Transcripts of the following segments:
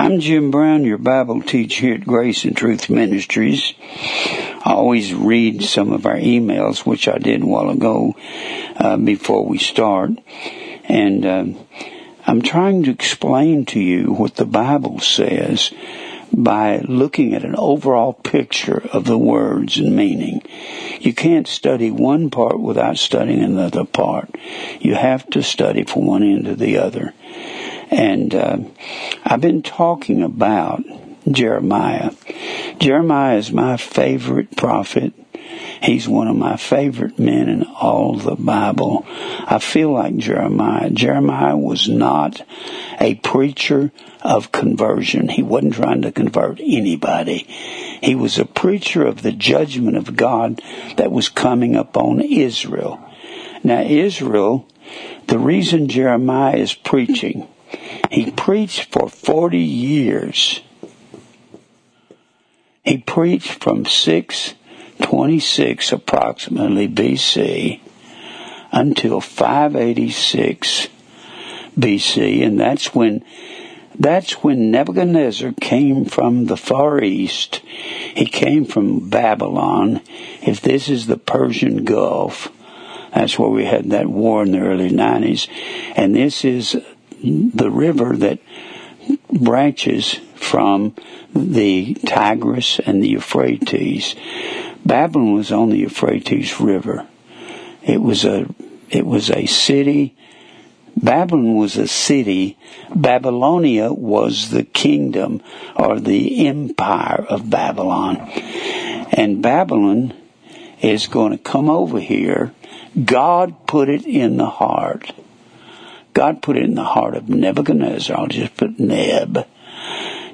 I'm Jim Brown, your Bible teacher here at Grace and Truth Ministries. I always read some of our emails, which I did a while ago uh, before we start. And uh, I'm trying to explain to you what the Bible says by looking at an overall picture of the words and meaning. You can't study one part without studying another part. You have to study from one end to the other. And uh, I've been talking about Jeremiah. Jeremiah is my favorite prophet. He's one of my favorite men in all the Bible. I feel like Jeremiah. Jeremiah was not a preacher of conversion. He wasn't trying to convert anybody. He was a preacher of the judgment of God that was coming upon Israel. Now, Israel, the reason Jeremiah is preaching he preached for 40 years. He preached from 626 approximately BC until 586 BC, and that's when that's when Nebuchadnezzar came from the Far East. He came from Babylon. If this is the Persian Gulf, that's where we had that war in the early 90s. And this is the river that branches from the Tigris and the Euphrates. Babylon was on the Euphrates River. It was a it was a city. Babylon was a city. Babylonia was the kingdom or the empire of Babylon. And Babylon is going to come over here. God put it in the heart God put it in the heart of Nebuchadnezzar, I'll just put Neb,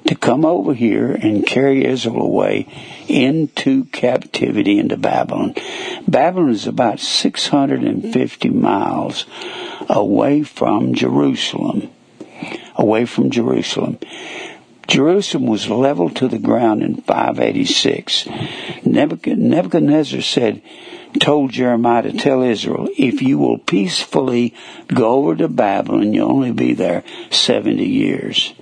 to come over here and carry Israel away into captivity into Babylon. Babylon is about 650 miles away from Jerusalem. Away from Jerusalem. Jerusalem was leveled to the ground in 586. Nebuchadnezzar said, told Jeremiah to tell Israel, if you will peacefully go over to Babylon, you'll only be there 70 years.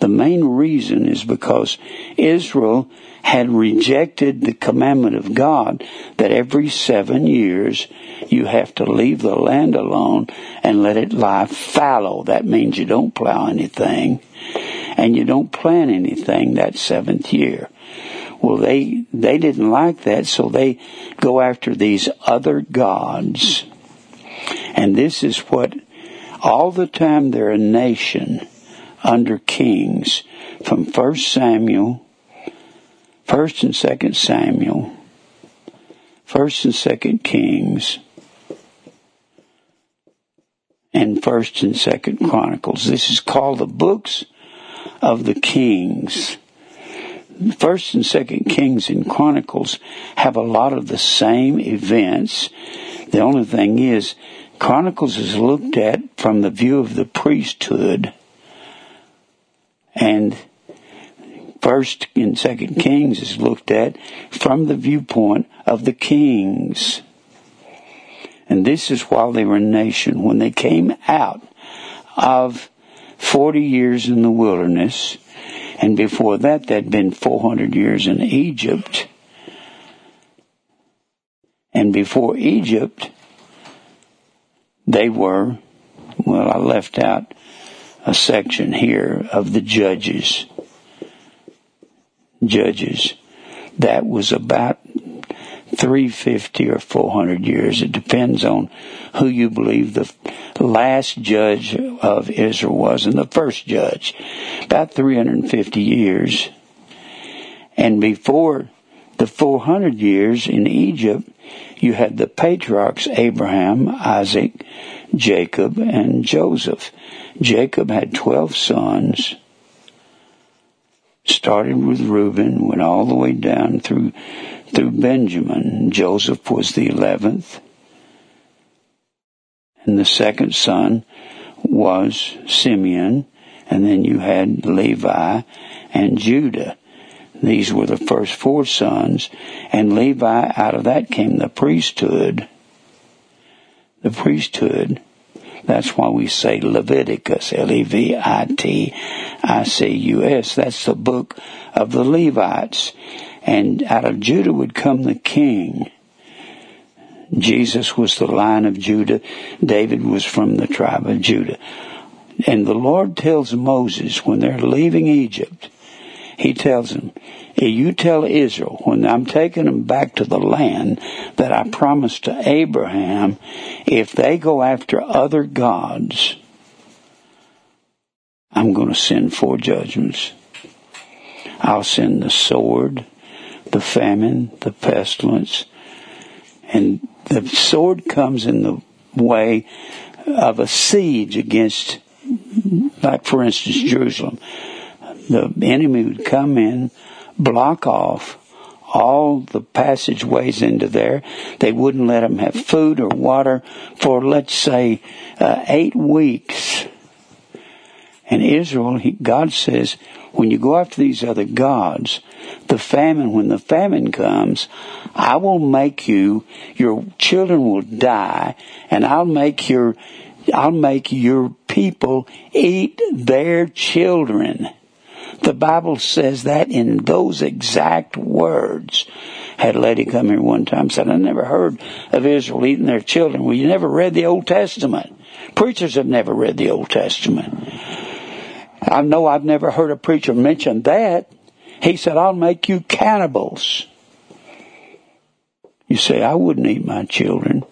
The main reason is because Israel had rejected the commandment of God that every seven years you have to leave the land alone and let it lie fallow. That means you don't plow anything and you don't plant anything that seventh year. Well, they, they didn't like that, so they go after these other gods. And this is what, all the time they're a nation under kings, from 1 Samuel, 1st and 2nd Samuel, 1st and 2nd Kings, and 1st and 2nd Chronicles. This is called the books of the kings. First and Second Kings and Chronicles have a lot of the same events. The only thing is, Chronicles is looked at from the view of the priesthood, and First and Second Kings is looked at from the viewpoint of the kings. And this is while they were a nation. When they came out of 40 years in the wilderness, and before that, they'd been 400 years in Egypt. And before Egypt, they were, well, I left out a section here of the judges. Judges. That was about 350 or 400 years. It depends on who you believe the last judge of Israel was and the first judge. About 350 years. And before the 400 years in Egypt, you had the patriarchs Abraham, Isaac, Jacob, and Joseph. Jacob had 12 sons started with Reuben, went all the way down through through Benjamin. Joseph was the eleventh. And the second son was Simeon. And then you had Levi and Judah. These were the first four sons. And Levi, out of that came the priesthood. The priesthood. That's why we say Leviticus, L-E-V-I-T-I-C-U-S. That's the book of the Levites. And out of Judah would come the king. Jesus was the line of Judah. David was from the tribe of Judah. And the Lord tells Moses when they're leaving Egypt, he tells him, you tell Israel, when I'm taking them back to the land that I promised to Abraham, if they go after other gods, I'm going to send four judgments. I'll send the sword, the famine, the pestilence, and the sword comes in the way of a siege against, like for instance, Jerusalem. The enemy would come in, block off all the passageways into there. They wouldn't let them have food or water for, let's say, uh, eight weeks. And Israel, he, God says, when you go after these other gods, the famine, when the famine comes, I will make you, your children will die, and I'll make your, I'll make your people eat their children. The Bible says that in those exact words. Had a lady come here one time and said, I never heard of Israel eating their children. Well, you never read the Old Testament. Preachers have never read the Old Testament. I know I've never heard a preacher mention that. He said, I'll make you cannibals. You say, I wouldn't eat my children.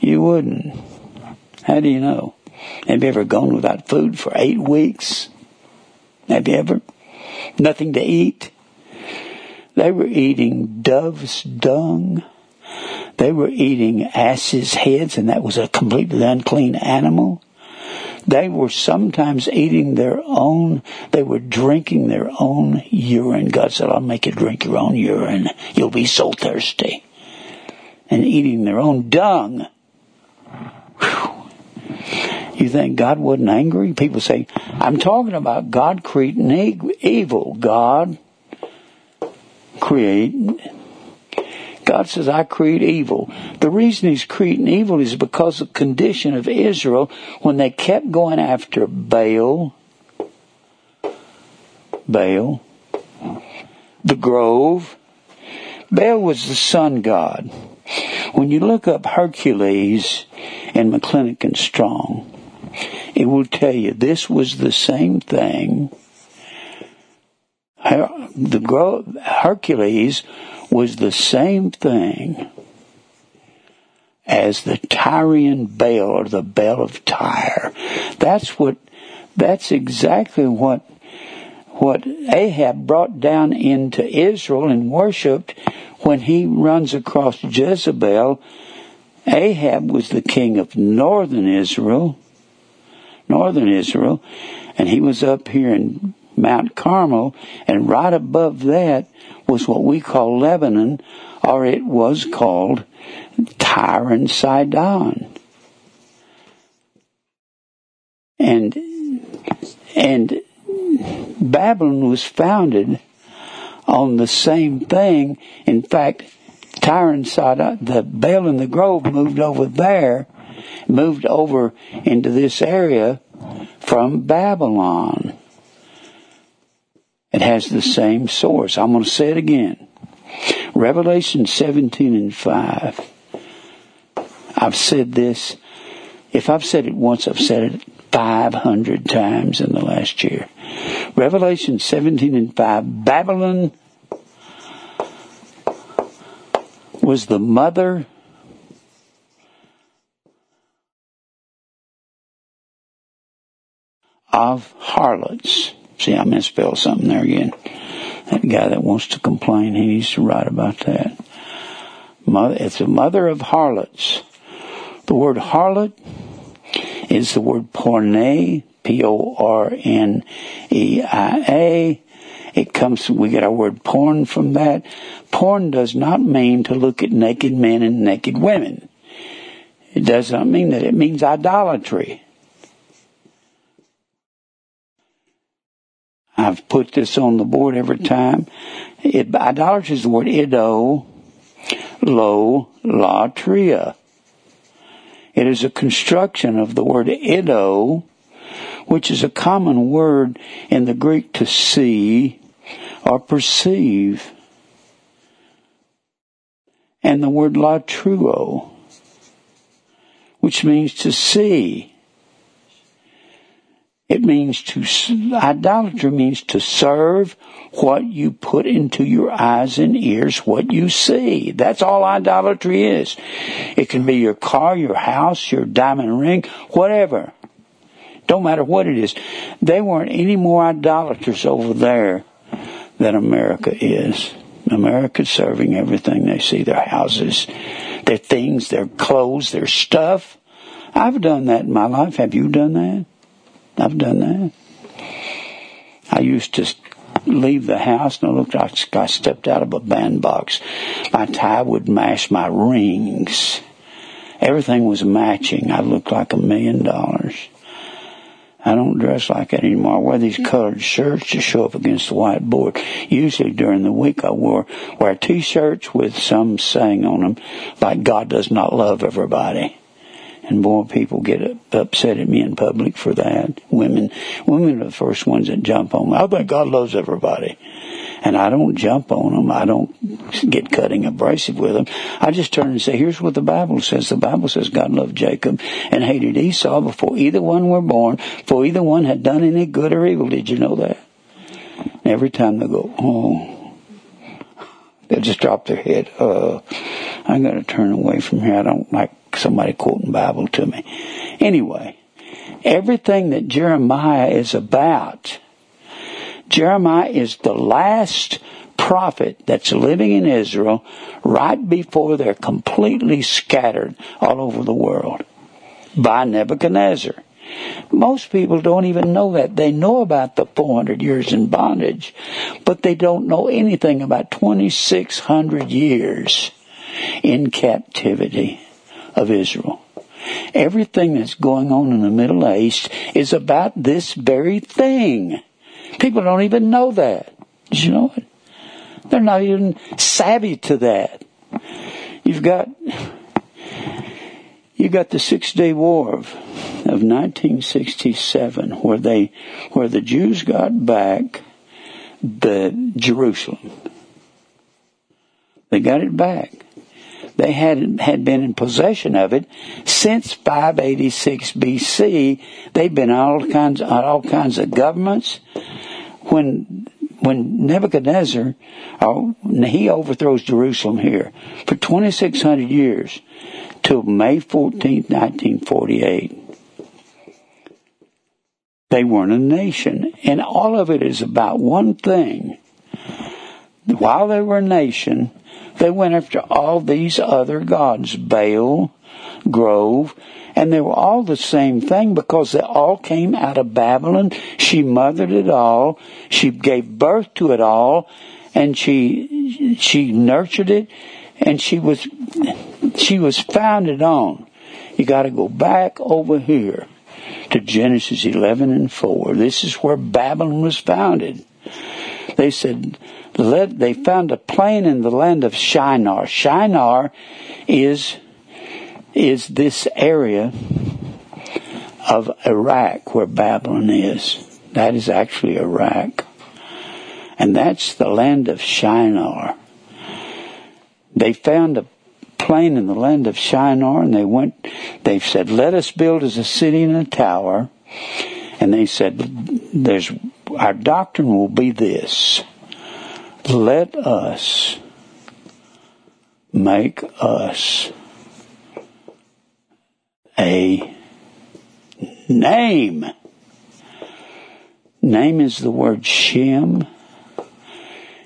You wouldn't. How do you know? Have you ever gone without food for eight weeks? Have you ever? nothing to eat. They were eating dove's dung. They were eating asses' heads, and that was a completely unclean animal. They were sometimes eating their own, they were drinking their own urine. God said, I'll make you drink your own urine. You'll be so thirsty. And eating their own dung. Whew. You think God wasn't angry? People say, I'm talking about God creating evil. God create. God says, I create evil. The reason He's creating evil is because of the condition of Israel when they kept going after Baal, Baal, the grove. Baal was the sun god. When you look up Hercules and McClintock and Strong, it will tell you this was the same thing. The Hercules was the same thing as the Tyrian Bel or the Bel of Tyre. That's what, that's exactly what, what Ahab brought down into Israel and worshipped when he runs across Jezebel. Ahab was the king of northern Israel northern Israel, and he was up here in Mount Carmel, and right above that was what we call Lebanon, or it was called Tyre and Sidon. And, and Babylon was founded on the same thing. In fact, Tyre and Sidon, the Baal in the Grove moved over there moved over into this area from Babylon. It has the same source. I'm going to say it again. Revelation 17 and 5. I've said this. If I've said it once, I've said it 500 times in the last year. Revelation 17 and 5. Babylon was the mother of harlots. See, I misspelled something there again. That guy that wants to complain, he needs to write about that. Mother, it's a mother of harlots. The word harlot is the word porne, P-O-R-N-E-I-A. It comes, we get our word porn from that. Porn does not mean to look at naked men and naked women. It does not mean that. It means idolatry. I've put this on the board every time. It, idolatry is the word ido, lo, latria. It is a construction of the word ido, which is a common word in the Greek to see or perceive. And the word latruo, which means to see. It means to, idolatry means to serve what you put into your eyes and ears, what you see. That's all idolatry is. It can be your car, your house, your diamond ring, whatever. Don't matter what it is. They weren't any more idolaters over there than America is. America's serving everything they see, their houses, their things, their clothes, their stuff. I've done that in my life. Have you done that? I've done that. I used to leave the house and I looked like I stepped out of a bandbox. My tie would match my rings. Everything was matching. I looked like a million dollars. I don't dress like that anymore. I wear these colored shirts to show up against the whiteboard. Usually during the week I wore wear t-shirts with some saying on them like God does not love everybody. And boy, people get upset at me in public for that. Women, women are the first ones that jump on me. I think God loves everybody and I don't jump on them. I don't get cutting abrasive with them. I just turn and say, here's what the Bible says. The Bible says God loved Jacob and hated Esau before either one were born, before either one had done any good or evil. Did you know that? every time they go, oh, they'll just drop their head. Uh, I'm going to turn away from here. I don't like somebody quoting Bible to me. Anyway, everything that Jeremiah is about Jeremiah is the last prophet that's living in Israel right before they're completely scattered all over the world by Nebuchadnezzar. Most people don't even know that. They know about the 400 years in bondage, but they don't know anything about 2,600 years in captivity of Israel. Everything that's going on in the Middle East is about this very thing. People don't even know that. Did you know it? They're not even savvy to that. You've got you got the Six Day War of, of 1967, where they where the Jews got back the Jerusalem. They got it back. They had had been in possession of it since 586 BC. They've been all kinds on all kinds of governments. When when Nebuchadnezzar oh, he overthrows Jerusalem here for 2600 years till May 14th 1948 they weren't a nation. And all of it is about one thing. While they were a nation they went after all these other gods Baal Grove and they were all the same thing because they all came out of Babylon. She mothered it all. She gave birth to it all. And she, she nurtured it. And she was, she was founded on. You gotta go back over here to Genesis 11 and 4. This is where Babylon was founded. They said, they found a plain in the land of Shinar. Shinar is is this area of Iraq where Babylon is. That is actually Iraq. And that's the land of Shinar. They found a plain in the land of Shinar and they went, they said, let us build as a city and a tower. And they said, there's, our doctrine will be this. Let us make us a name. Name is the word Shem.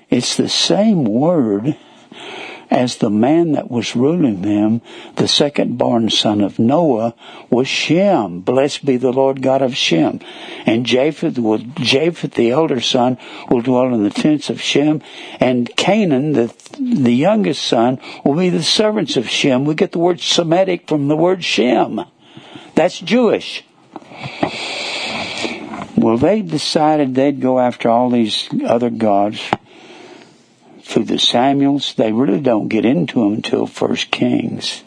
It's the same word as the man that was ruling them, the second born son of Noah, was Shem. Blessed be the Lord God of Shem. And Japheth will, Japheth, the elder son, will dwell in the tents of Shem. And Canaan, the, the youngest son, will be the servants of Shem. We get the word Semitic from the word Shem. That's Jewish. Well, they decided they'd go after all these other gods through the Samuels. They really don't get into them until First Kings.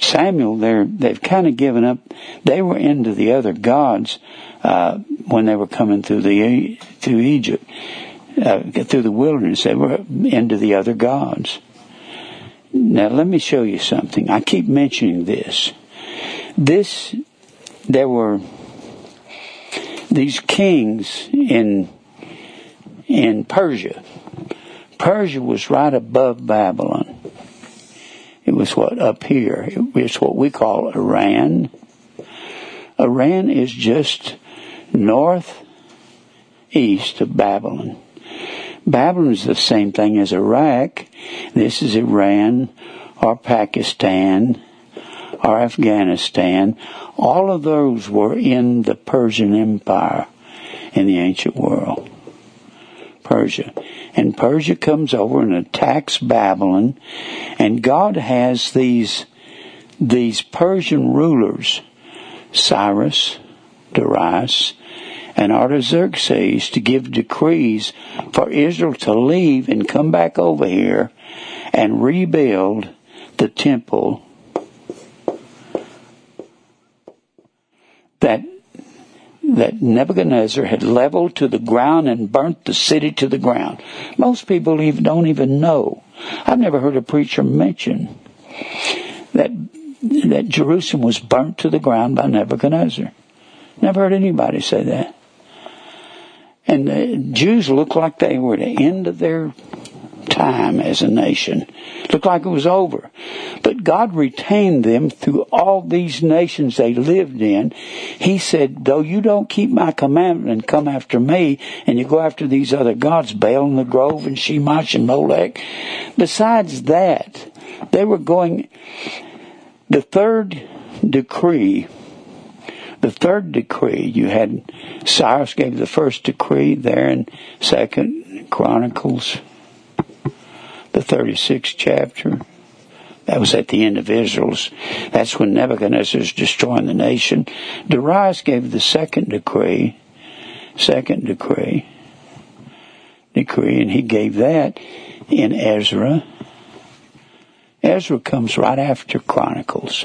Samuel, they're, they've kind of given up. They were into the other gods uh, when they were coming through the through Egypt, uh, through the wilderness. They were into the other gods. Now let me show you something. I keep mentioning this. This, there were these kings in in Persia. Persia was right above Babylon. It was what up here. It's what we call Iran. Iran is just north east of Babylon. Babylon is the same thing as Iraq. This is Iran or Pakistan or Afghanistan. All of those were in the Persian Empire in the ancient world. Persia. And Persia comes over and attacks Babylon, and God has these, these Persian rulers, Cyrus, Darius, and Artaxerxes to give decrees for Israel to leave and come back over here and rebuild the temple that that Nebuchadnezzar had leveled to the ground and burnt the city to the ground. Most people even don't even know. I've never heard a preacher mention that that Jerusalem was burnt to the ground by Nebuchadnezzar. Never heard anybody say that. And the Jews looked like they were at the end of their time as a nation. Looked like it was over. But God retained them through all these nations they lived in. He said, though you don't keep my commandment and come after me, and you go after these other gods, Baal and the Grove and Shemash and Molech, besides that, they were going, the third decree the third decree you had cyrus gave the first decree there in second chronicles the 36th chapter. That was at the end of Israel's. That's when Nebuchadnezzar is destroying the nation. Darius gave the second decree, second decree, decree, and he gave that in Ezra. Ezra comes right after Chronicles,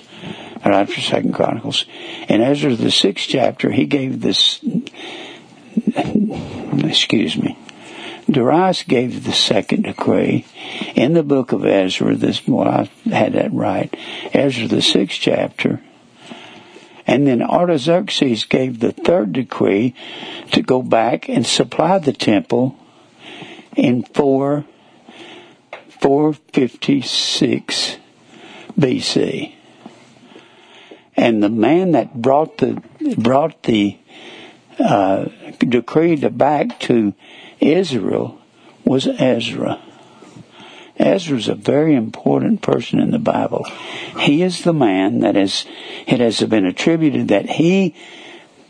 right after Second Chronicles. In Ezra, the sixth chapter, he gave this, excuse me, Darius gave the second decree in the book of Ezra. This, well, I had that right. Ezra, the sixth chapter. And then Artaxerxes gave the third decree to go back and supply the temple in 4, 456 BC. And the man that brought the, brought the, uh, decree to back to Israel was Ezra. Ezra is a very important person in the Bible. He is the man that is, it has been attributed that he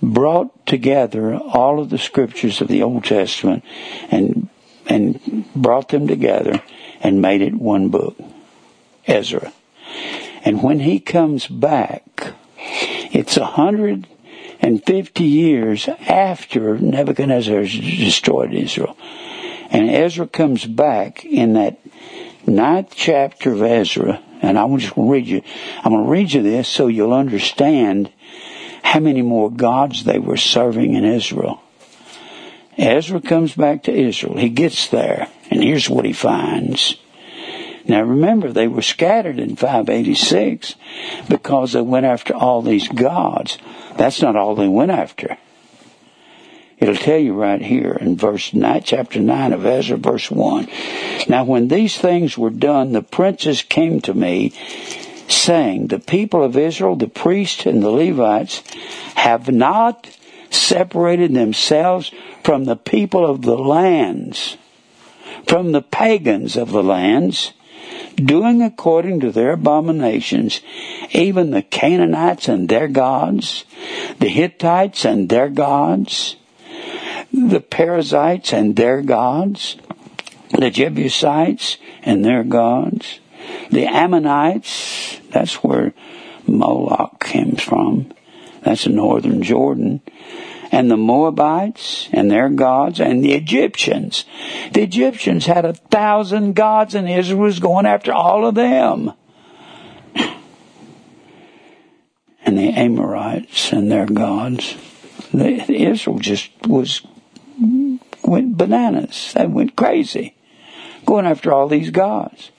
brought together all of the scriptures of the Old Testament and, and brought them together and made it one book. Ezra. And when he comes back, it's a hundred and 50 years after Nebuchadnezzar has destroyed Israel. And Ezra comes back in that ninth chapter of Ezra, and I'm just going to read you, I'm going to read you this so you'll understand how many more gods they were serving in Israel. Ezra comes back to Israel. He gets there, and here's what he finds. Now remember, they were scattered in 586 because they went after all these gods. That's not all they went after. It'll tell you right here in verse 9, chapter 9 of Ezra, verse 1. Now when these things were done, the princes came to me, saying, The people of Israel, the priests and the Levites, have not separated themselves from the people of the lands, from the pagans of the lands, doing according to their abominations, even the Canaanites and their gods, the Hittites and their gods, the Perizzites and their gods, the Jebusites and their gods, the Ammonites, that's where Moloch comes from. That's in northern Jordan and the Moabites and their gods and the Egyptians. The Egyptians had a thousand gods and Israel was going after all of them. And the Amorites and their gods. Israel just was went bananas. They went crazy, going after all these gods.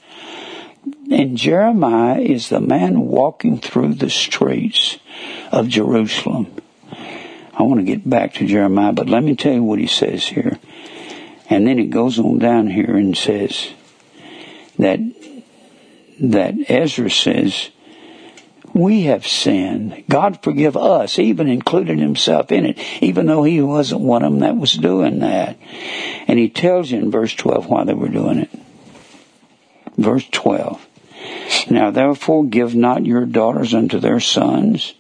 And Jeremiah is the man walking through the streets of Jerusalem. I want to get back to Jeremiah, but let me tell you what he says here. And then it goes on down here and says that that Ezra says, we have sinned. God forgive us, even included himself in it, even though he wasn't one of them that was doing that. And he tells you in verse 12 why they were doing it. Verse 12. Now therefore give not your daughters unto their sons.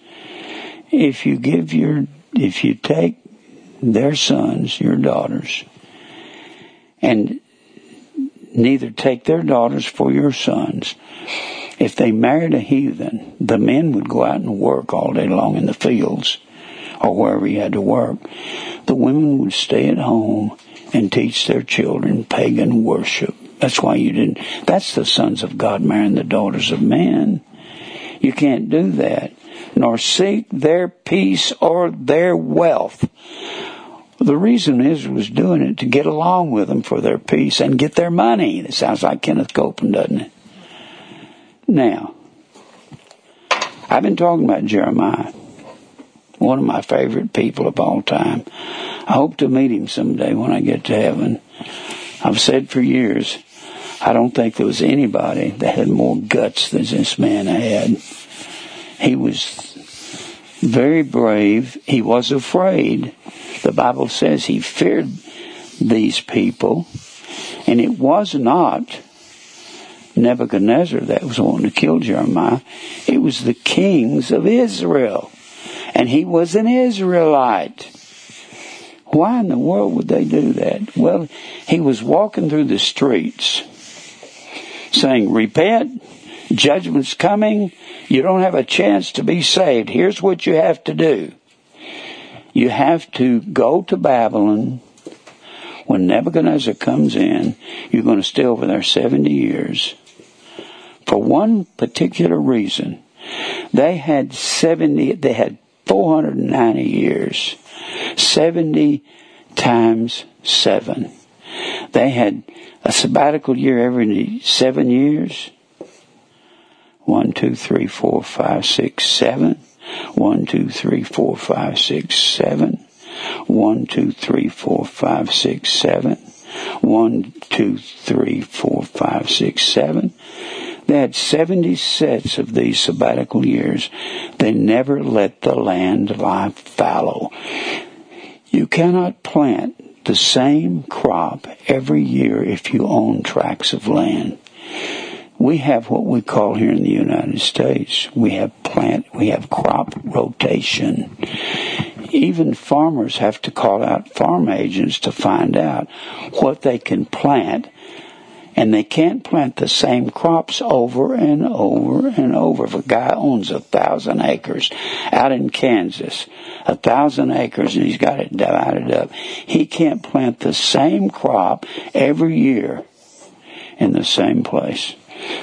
If you give your, if you take their sons, your daughters, and neither take their daughters for your sons. If they married a heathen, the men would go out and work all day long in the fields or wherever he had to work. The women would stay at home and teach their children pagan worship. That's why you didn't, that's the sons of God marrying the daughters of men. You can't do that, nor seek their peace or their wealth. The reason Israel was doing it to get along with them for their peace and get their money. It sounds like Kenneth Copeland, doesn't it? Now, I've been talking about Jeremiah, one of my favorite people of all time. I hope to meet him someday when I get to heaven. I've said for years, I don't think there was anybody that had more guts than this man had. He was very brave. He was afraid. The Bible says he feared these people. And it was not Nebuchadnezzar that was wanting to kill Jeremiah. It was the kings of Israel. And he was an Israelite. Why in the world would they do that? Well, he was walking through the streets saying, repent, judgment's coming, you don't have a chance to be saved. Here's what you have to do. You have to go to Babylon. When Nebuchadnezzar comes in, you're going to stay over there 70 years. For one particular reason. They had 70, they had 490 years. 70 times 7. They had a sabbatical year every seven years. One, two, three, four, five, six, seven. One, two, three, four, five, six, seven. One, two, three, four, five, six, seven. One, two, three, four, five, six, seven. They had 70 sets of these sabbatical years. They never let the land lie fallow. You cannot plant the same crop every year if you own tracts of land we have what we call here in the United States, we have plant, we have crop rotation. Even farmers have to call out farm agents to find out what they can plant and they can't plant the same crops over and over and over. If a guy owns a thousand acres out in Kansas, a thousand acres, and he's got it divided up, he can't plant the same crop every year in the same place.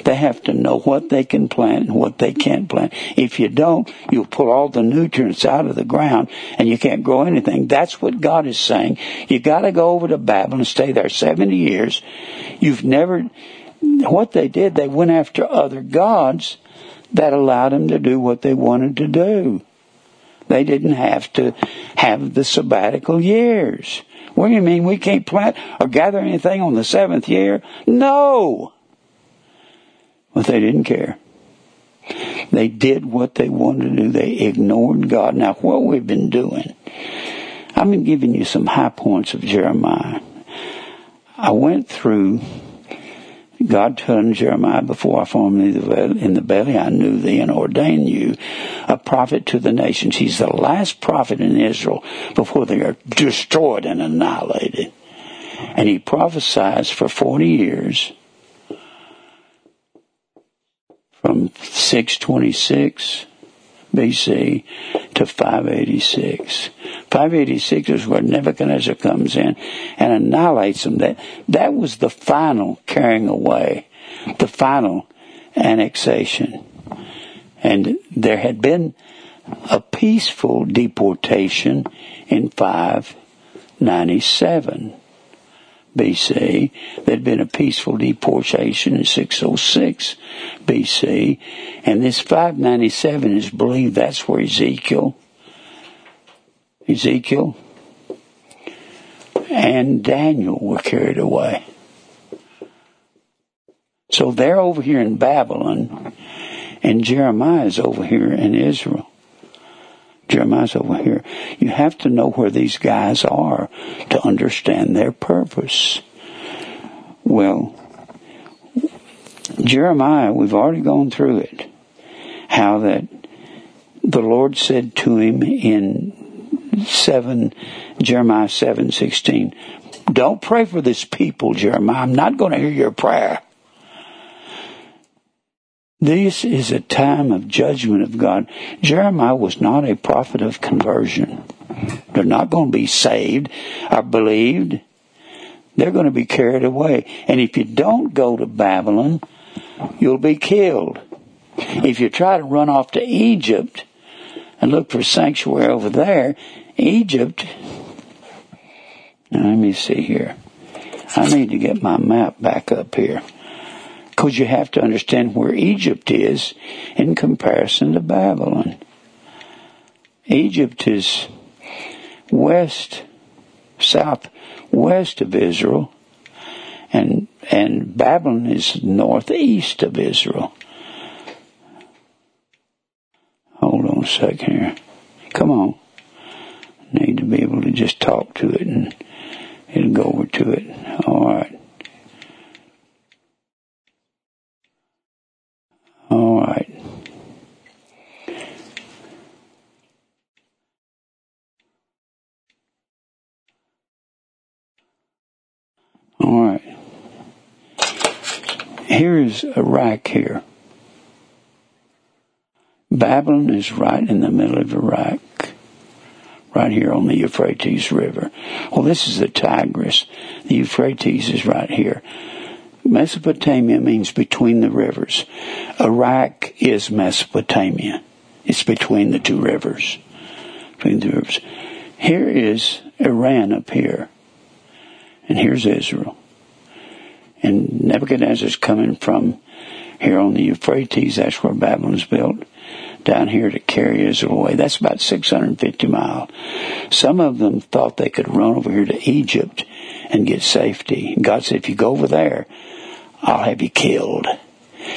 They have to know what they can plant and what they can't plant. If you don't, you'll pull all the nutrients out of the ground and you can't grow anything. That's what God is saying. You gotta go over to Babylon and stay there 70 years. You've never, what they did, they went after other gods that allowed them to do what they wanted to do. They didn't have to have the sabbatical years. What do you mean we can't plant or gather anything on the seventh year? No! But they didn't care. They did what they wanted to do. They ignored God. Now, what we've been doing, I've been giving you some high points of Jeremiah. I went through God telling Jeremiah, before I formed in the belly, I knew thee and ordained you a prophet to the nations. He's the last prophet in Israel before they are destroyed and annihilated. And he prophesies for 40 years from 626 BC to 586. 586 is where Nebuchadnezzar comes in and annihilates them. That, that was the final carrying away, the final annexation. And there had been a peaceful deportation in 597 BC. There'd been a peaceful deportation in 606 BC. And this 597 is believed that's where Ezekiel, Ezekiel and Daniel were carried away. So they're over here in Babylon, and Jeremiah's over here in Israel. Jeremiah's over here. You have to know where these guys are to understand their purpose. Well, Jeremiah, we've already gone through it. How that the Lord said to him in seven Jeremiah seven sixteen, Don't pray for this people, Jeremiah. I'm not going to hear your prayer. This is a time of judgment of God. Jeremiah was not a prophet of conversion. They're not going to be saved or believed. They're going to be carried away. And if you don't go to Babylon, you'll be killed. If you try to run off to Egypt and look for sanctuary over there, Egypt. Now, let me see here. I need to get my map back up here because you have to understand where Egypt is in comparison to Babylon. Egypt is west, south, west of Israel, and and Babylon is northeast of Israel. Hold on a second here. Come on. Need to be able to just talk to it and it'll go over to it. All right. All right. All right. Here is Iraq here. Babylon is right in the middle of Iraq, right here on the Euphrates River. Well, this is the Tigris. The Euphrates is right here. Mesopotamia means between the rivers. Iraq is Mesopotamia. It's between the two rivers. Between the rivers. Here is Iran up here. And here's Israel. And Nebuchadnezzar's coming from here on the Euphrates. That's where Babylon's built. Down here to carry Israel away. That's about 650 miles. Some of them thought they could run over here to Egypt and get safety. God said, if you go over there, I'll have you killed.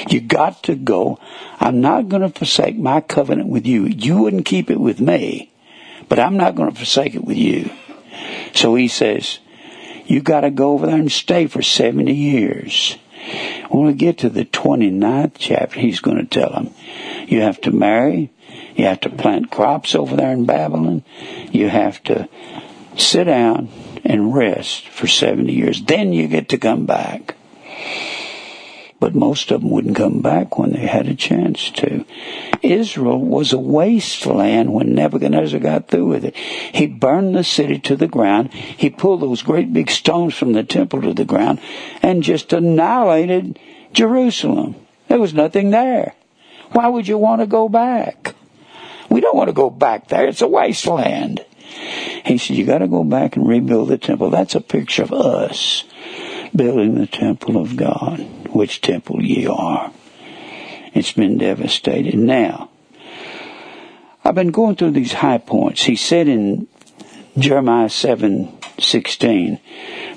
You got to go. I'm not going to forsake my covenant with you. You wouldn't keep it with me, but I'm not going to forsake it with you. So he says, you got to go over there and stay for 70 years. When we get to the 29th chapter, he's going to tell them, you have to marry, you have to plant crops over there in Babylon, you have to sit down and rest for 70 years. Then you get to come back. But most of them wouldn't come back when they had a chance to. Israel was a wasteland when Nebuchadnezzar got through with it. He burned the city to the ground. He pulled those great big stones from the temple to the ground and just annihilated Jerusalem. There was nothing there. Why would you want to go back? We don't want to go back there. It's a wasteland. He said, you got to go back and rebuild the temple. That's a picture of us building the temple of God, which temple ye are. It's been devastated. Now, I've been going through these high points. He said in Jeremiah 7, 16,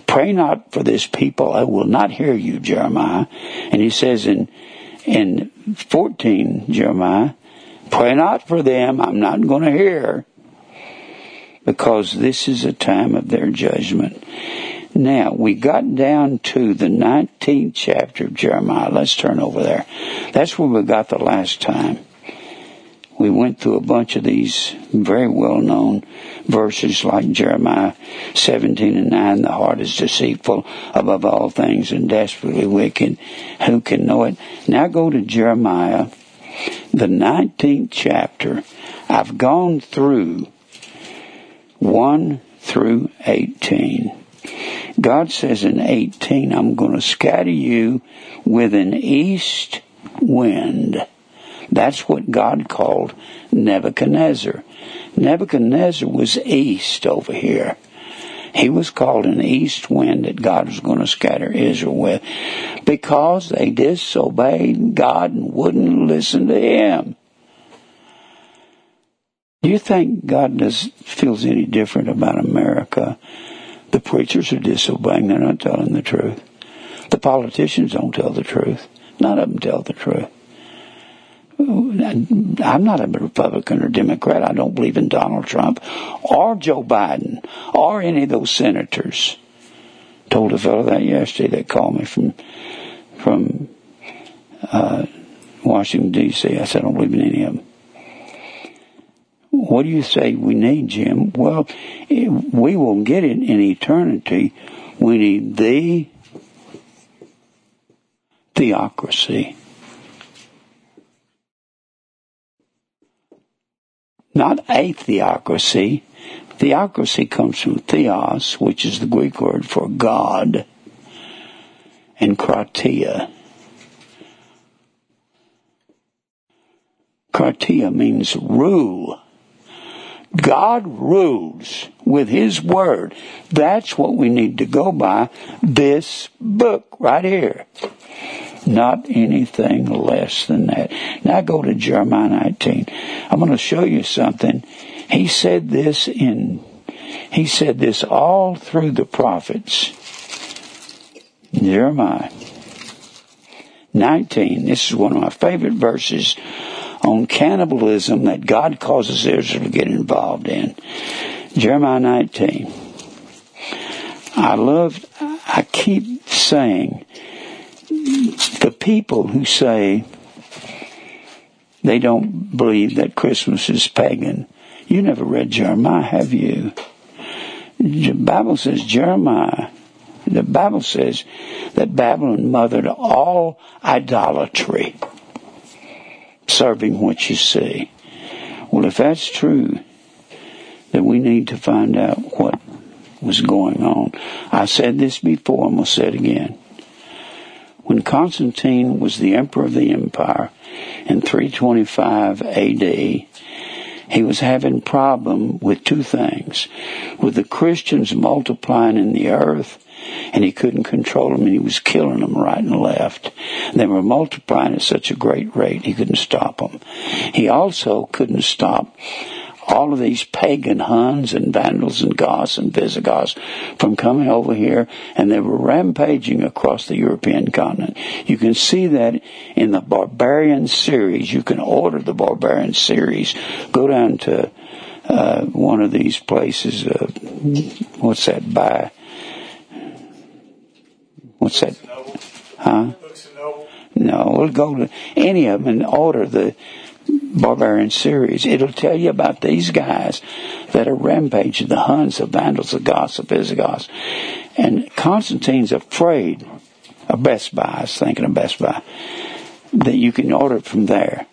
pray not for this people. I will not hear you, Jeremiah. And he says in, in 14, Jeremiah, pray not for them. I'm not going to hear because this is a time of their judgment. Now, we got down to the 19th chapter of Jeremiah. Let's turn over there. That's where we got the last time. We went through a bunch of these very well known verses like Jeremiah 17 and 9. The heart is deceitful above all things and desperately wicked. Who can know it? Now go to Jeremiah, the 19th chapter. I've gone through 1 through 18. God says in 18, I'm going to scatter you with an east wind. That's what God called Nebuchadnezzar. Nebuchadnezzar was east over here. He was called an east wind that God was going to scatter Israel with because they disobeyed God and wouldn't listen to Him. Do you think God does feels any different about America? The preachers are disobeying; they're not telling the truth. The politicians don't tell the truth. None of them tell the truth. I'm not a Republican or Democrat. I don't believe in Donald Trump or Joe Biden or any of those senators. Told a fellow that yesterday that called me from from uh, Washington D.C. I said I don't believe in any of them. What do you say we need, Jim? Well, we will get it in eternity. We need the theocracy. Not a theocracy. Theocracy comes from theos, which is the Greek word for God, and kratia. Kratia means rule. God rules with His Word. That's what we need to go by. This book right here. Not anything less than that. Now go to Jeremiah 19. I'm going to show you something. He said this in, he said this all through the prophets. Jeremiah 19. This is one of my favorite verses on cannibalism that God causes Israel to get involved in. Jeremiah 19. I love, I keep saying, the people who say they don't believe that Christmas is pagan, you never read Jeremiah, have you? The Bible says Jeremiah, the Bible says that Babylon mothered all idolatry serving what you see. Well, if that's true, then we need to find out what was going on. I said this before, and we'll say it again. When Constantine was the emperor of the empire in 325 AD, he was having problem with two things. With the Christians multiplying in the earth and he couldn't control them, and he was killing them right and left. And They were multiplying at such a great rate, he couldn't stop them. He also couldn't stop all of these pagan Huns and Vandals and Goths and Visigoths from coming over here, and they were rampaging across the European continent. You can see that in the Barbarian series. You can order the Barbarian series. Go down to uh, one of these places. Uh, what's that? By What's that? Huh? No, we'll go to any of them and order the Barbarian series. It'll tell you about these guys that are rampaging, the Huns, the Vandals, the Goths, the Visigoths. And Constantine's afraid of Best Buy. I was thinking of Best Buy. That you can order it from there.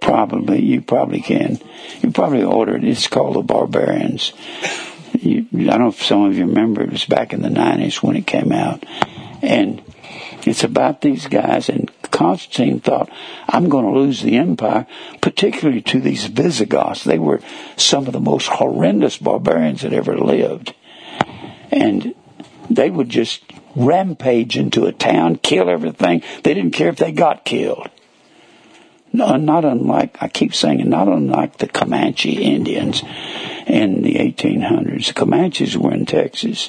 Probably, you probably can. You probably order it. It's called the Barbarians you, I don't know if some of you remember, it was back in the 90s when it came out. And it's about these guys, and Constantine thought, I'm going to lose the empire, particularly to these Visigoths. They were some of the most horrendous barbarians that ever lived. And they would just rampage into a town, kill everything. They didn't care if they got killed. No, not unlike, I keep saying, not unlike the Comanche Indians in the 1800s. The Comanches were in Texas,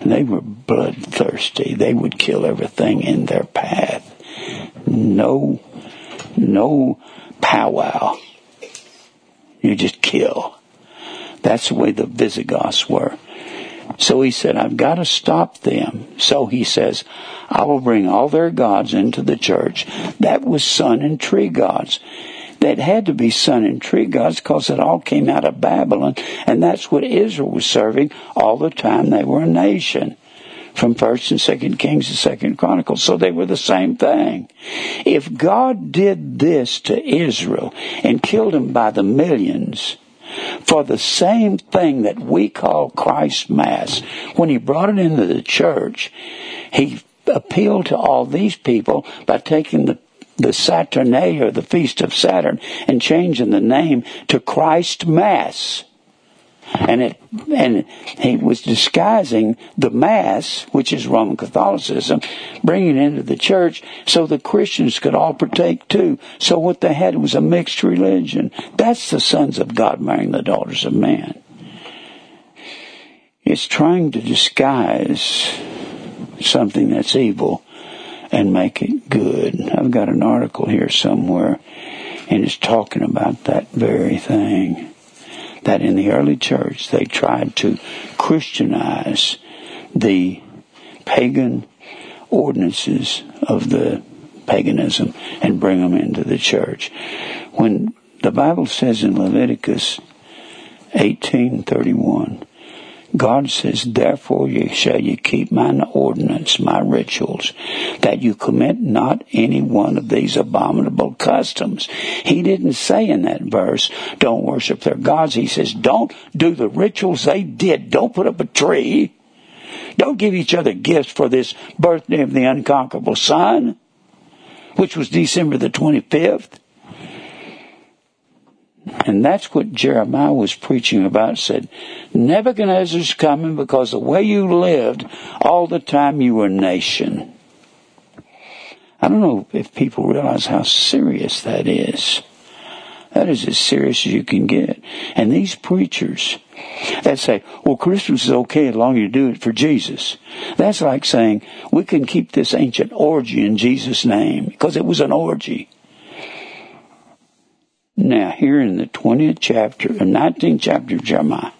and they were bloodthirsty. They would kill everything in their path. No, no powwow. You just kill. That's the way the Visigoths were. So he said, I've got to stop them. So he says, I will bring all their gods into the church. That was sun and tree gods that had to be sun and tree gods because it all came out of Babylon, and that's what Israel was serving all the time they were a nation. From First and Second Kings to Second Chronicles, so they were the same thing. If God did this to Israel and killed them by the millions, for the same thing that we call Christ Mass, when he brought it into the church, he appealed to all these people by taking the the Saturnalia, the Feast of Saturn, and changing the name to Christ Mass. And it, and he was disguising the Mass, which is Roman Catholicism, bringing it into the church so the Christians could all partake too. So what they had was a mixed religion. That's the sons of God marrying the daughters of man. It's trying to disguise something that's evil and make it good. I've got an article here somewhere and it's talking about that very thing. That in the early church they tried to Christianize the pagan ordinances of the paganism and bring them into the church. When the Bible says in Leviticus 18:31 God says, therefore shall you keep mine ordinance, my rituals, that you commit not any one of these abominable customs. He didn't say in that verse, don't worship their gods. He says, don't do the rituals they did. Don't put up a tree. Don't give each other gifts for this birthday of the unconquerable son, which was December the 25th. And that's what Jeremiah was preaching about. Said, Nebuchadnezzar's coming because the way you lived all the time you were a nation. I don't know if people realize how serious that is. That is as serious as you can get. And these preachers that say, well, Christmas is okay as long as you do it for Jesus. That's like saying, we can keep this ancient orgy in Jesus' name because it was an orgy. Now, here in the 20th chapter, uh, the 19th chapter of Jeremiah,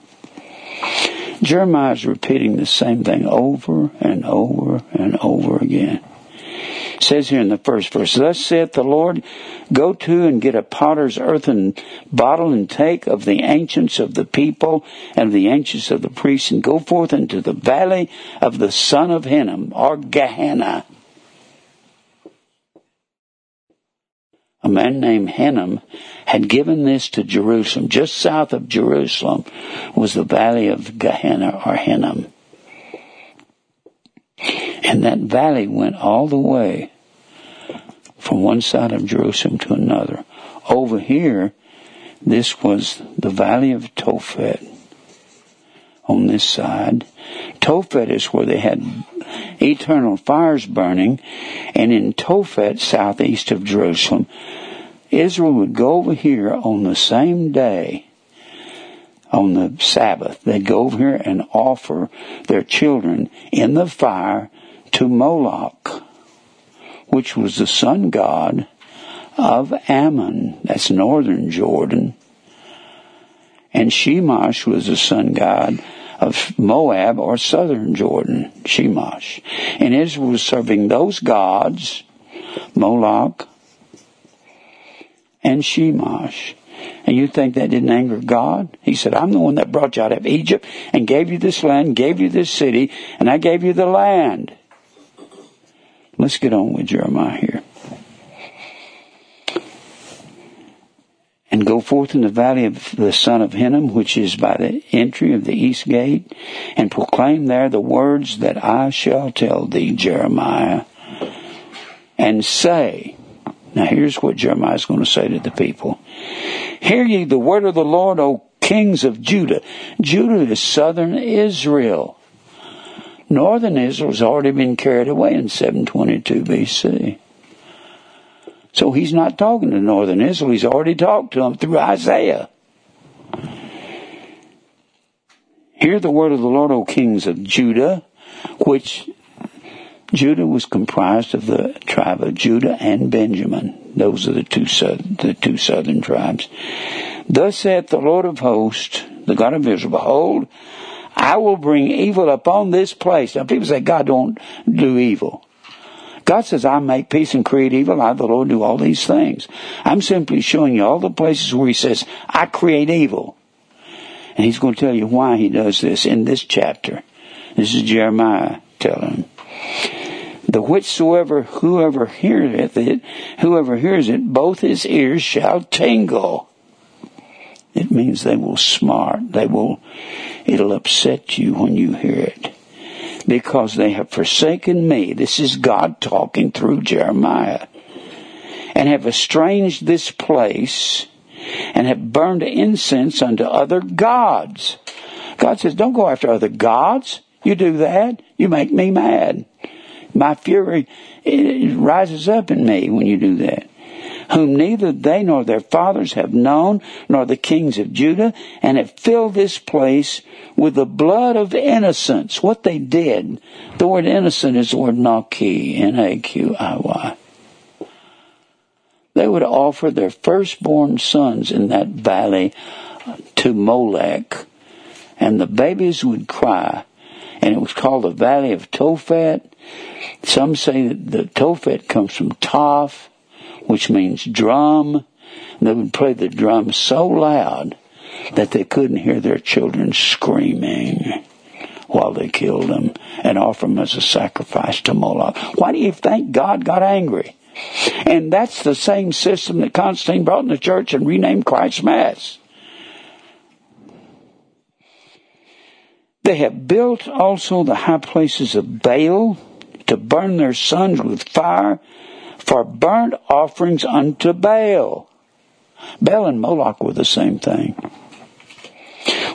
Jeremiah is repeating the same thing over and over and over again. It says here in the first verse, Thus saith the Lord, Go to and get a potter's earthen bottle and take of the ancients of the people and of the ancients of the priests and go forth into the valley of the son of Hinnom, or Gehenna a man named Hinnom had given this to Jerusalem. Just south of Jerusalem was the valley of Gehenna or Hinnom. And that valley went all the way from one side of Jerusalem to another. Over here, this was the valley of Tophet on this side. Tophet is where they had eternal fires burning, and in Tophet, southeast of Jerusalem, Israel would go over here on the same day, on the Sabbath. They'd go over here and offer their children in the fire to Moloch, which was the sun god of Ammon. That's northern Jordan. And Shemash was the sun god of Moab or southern Jordan, Shemash. And Israel was serving those gods, Moloch and Shemash. And you think that didn't anger God? He said, I'm the one that brought you out of Egypt and gave you this land, gave you this city, and I gave you the land. Let's get on with Jeremiah here. And go forth in the valley of the son of Hinnom, which is by the entry of the east gate, and proclaim there the words that I shall tell thee, Jeremiah, and say, now here's what Jeremiah is going to say to the people. Hear ye the word of the Lord, O kings of Judah. Judah is southern Israel. Northern Israel has already been carried away in 722 BC. So he's not talking to northern Israel. He's already talked to them through Isaiah. Hear the word of the Lord, O kings of Judah, which Judah was comprised of the tribe of Judah and Benjamin. Those are the two, the two southern tribes. Thus saith the Lord of hosts, the God of Israel, behold, I will bring evil upon this place. Now people say God don't do evil. God says, I make peace and create evil. I, the Lord, do all these things. I'm simply showing you all the places where He says, I create evil. And He's going to tell you why He does this in this chapter. This is Jeremiah telling. The whichsoever whoever heareth it, whoever hears it, both his ears shall tingle. It means they will smart. They will, it'll upset you when you hear it because they have forsaken me. This is God talking through Jeremiah. and have estranged this place and have burned incense unto other gods. God says, don't go after other gods. You do that, you make me mad. My fury rises up in me when you do that. Whom neither they nor their fathers have known, nor the kings of Judah, and have filled this place with the blood of innocence. What they did, the word innocent is the word naki, N-A-Q-I-Y. They would offer their firstborn sons in that valley to Molech, and the babies would cry and it was called the Valley of Tophet. Some say that the Tophet comes from Toph, which means drum. They would play the drum so loud that they couldn't hear their children screaming while they killed them and offer them as a sacrifice to Moloch. Why do you think God got angry? And that's the same system that Constantine brought in the church and renamed Christ's Mass. They have built also the high places of Baal to burn their sons with fire for burnt offerings unto Baal. Baal and Moloch were the same thing.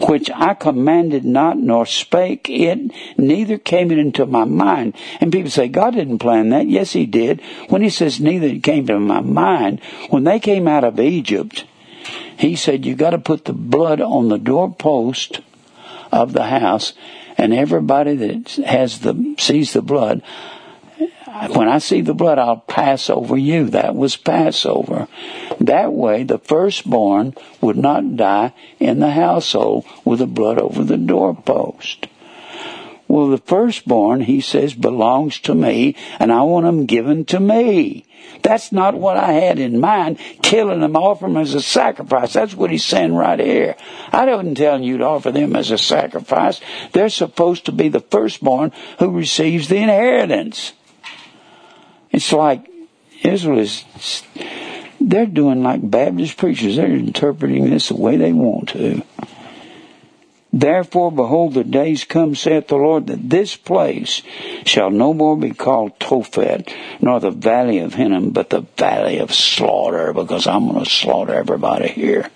Which I commanded not, nor spake it, neither came it into my mind. And people say, God didn't plan that. Yes, He did. When He says, neither it came to my mind, when they came out of Egypt, He said, you gotta put the blood on the doorpost of the house, and everybody that has the sees the blood, when I see the blood, I'll pass over you. That was Passover. That way, the firstborn would not die in the household with the blood over the doorpost. Well, the firstborn, he says, belongs to me, and I want them given to me. That's not what I had in mind, killing them, offer them as a sacrifice. That's what he's saying right here. I wasn't telling you to offer them as a sacrifice. They're supposed to be the firstborn who receives the inheritance. It's like Israel is, they're doing like Baptist preachers. They're interpreting this the way they want to. Therefore, behold, the days come, saith the Lord, that this place shall no more be called Tophet, nor the valley of Hinnom, but the valley of slaughter, because I'm going to slaughter everybody here.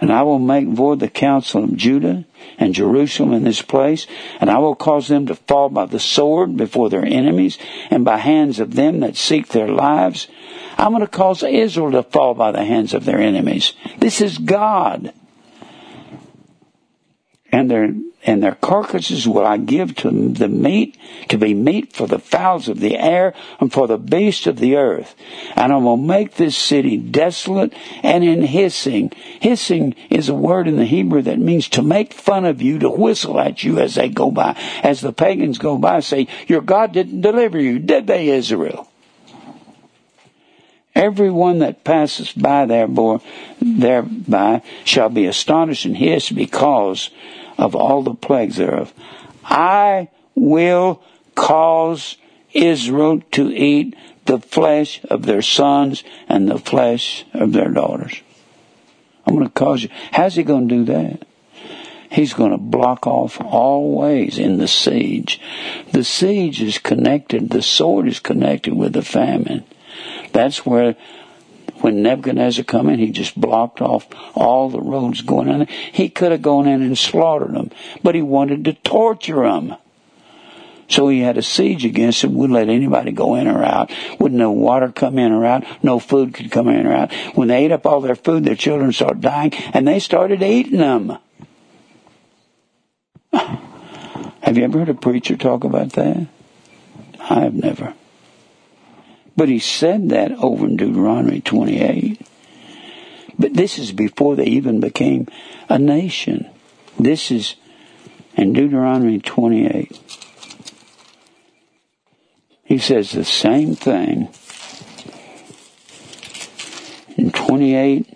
And I will make void the counsel of Judah and Jerusalem in this place, and I will cause them to fall by the sword before their enemies, and by hands of them that seek their lives. I'm going to cause Israel to fall by the hands of their enemies. This is God and their and their carcasses will I give to the meat to be meat for the fowls of the air and for the beasts of the earth. And I will make this city desolate and in hissing. Hissing is a word in the Hebrew that means to make fun of you, to whistle at you as they go by. As the pagans go by, say, Your God didn't deliver you, did they, Israel? Everyone that passes by thereby, thereby shall be astonished and hiss because of all the plagues thereof. I will cause Israel to eat the flesh of their sons and the flesh of their daughters. I'm going to cause you. How's he going to do that? He's going to block off all ways in the siege. The siege is connected, the sword is connected with the famine. That's where when Nebuchadnezzar come in, he just blocked off all the roads going in. He could have gone in and slaughtered them, but he wanted to torture them. So he had a siege against them, wouldn't let anybody go in or out, wouldn't no water come in or out, no food could come in or out. When they ate up all their food, their children started dying, and they started eating them. Have you ever heard a preacher talk about that? I have never. But he said that over in Deuteronomy 28. But this is before they even became a nation. This is in Deuteronomy 28. He says the same thing in 28.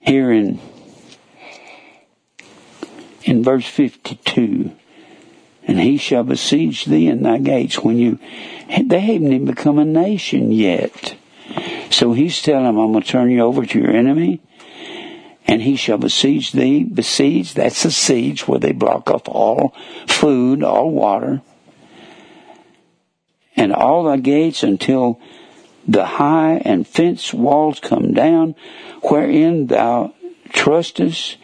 Here in in verse 52 and he shall besiege thee in thy gates when you they haven't even become a nation yet. So he's telling them i'm going to turn you over to your enemy and he shall besiege thee besiege that's a siege where they block off all food all water and all thy gates until the high and fenced walls come down, wherein thou trustest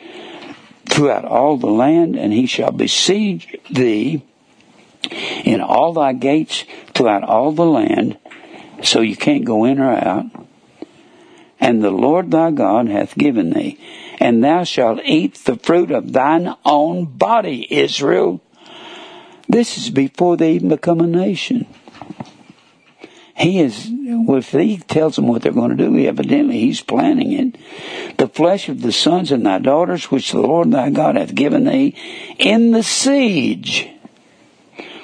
throughout all the land, and he shall besiege thee in all thy gates throughout all the land, so you can't go in or out. And the Lord thy God hath given thee, and thou shalt eat the fruit of thine own body, Israel. This is before they even become a nation. He is, if he tells them what they're going to do, evidently he's planning it. The flesh of the sons and thy daughters, which the Lord thy God hath given thee, in the siege,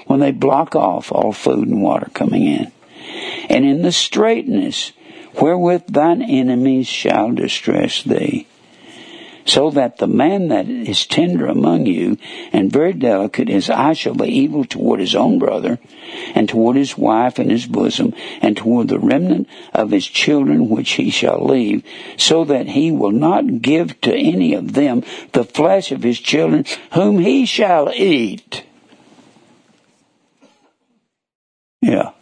when they block off all food and water coming in, and in the straitness, wherewith thine enemies shall distress thee so that the man that is tender among you and very delicate, shall be evil toward his own brother, and toward his wife and his bosom, and toward the remnant of his children which he shall leave, so that he will not give to any of them the flesh of his children whom he shall eat. Yeah.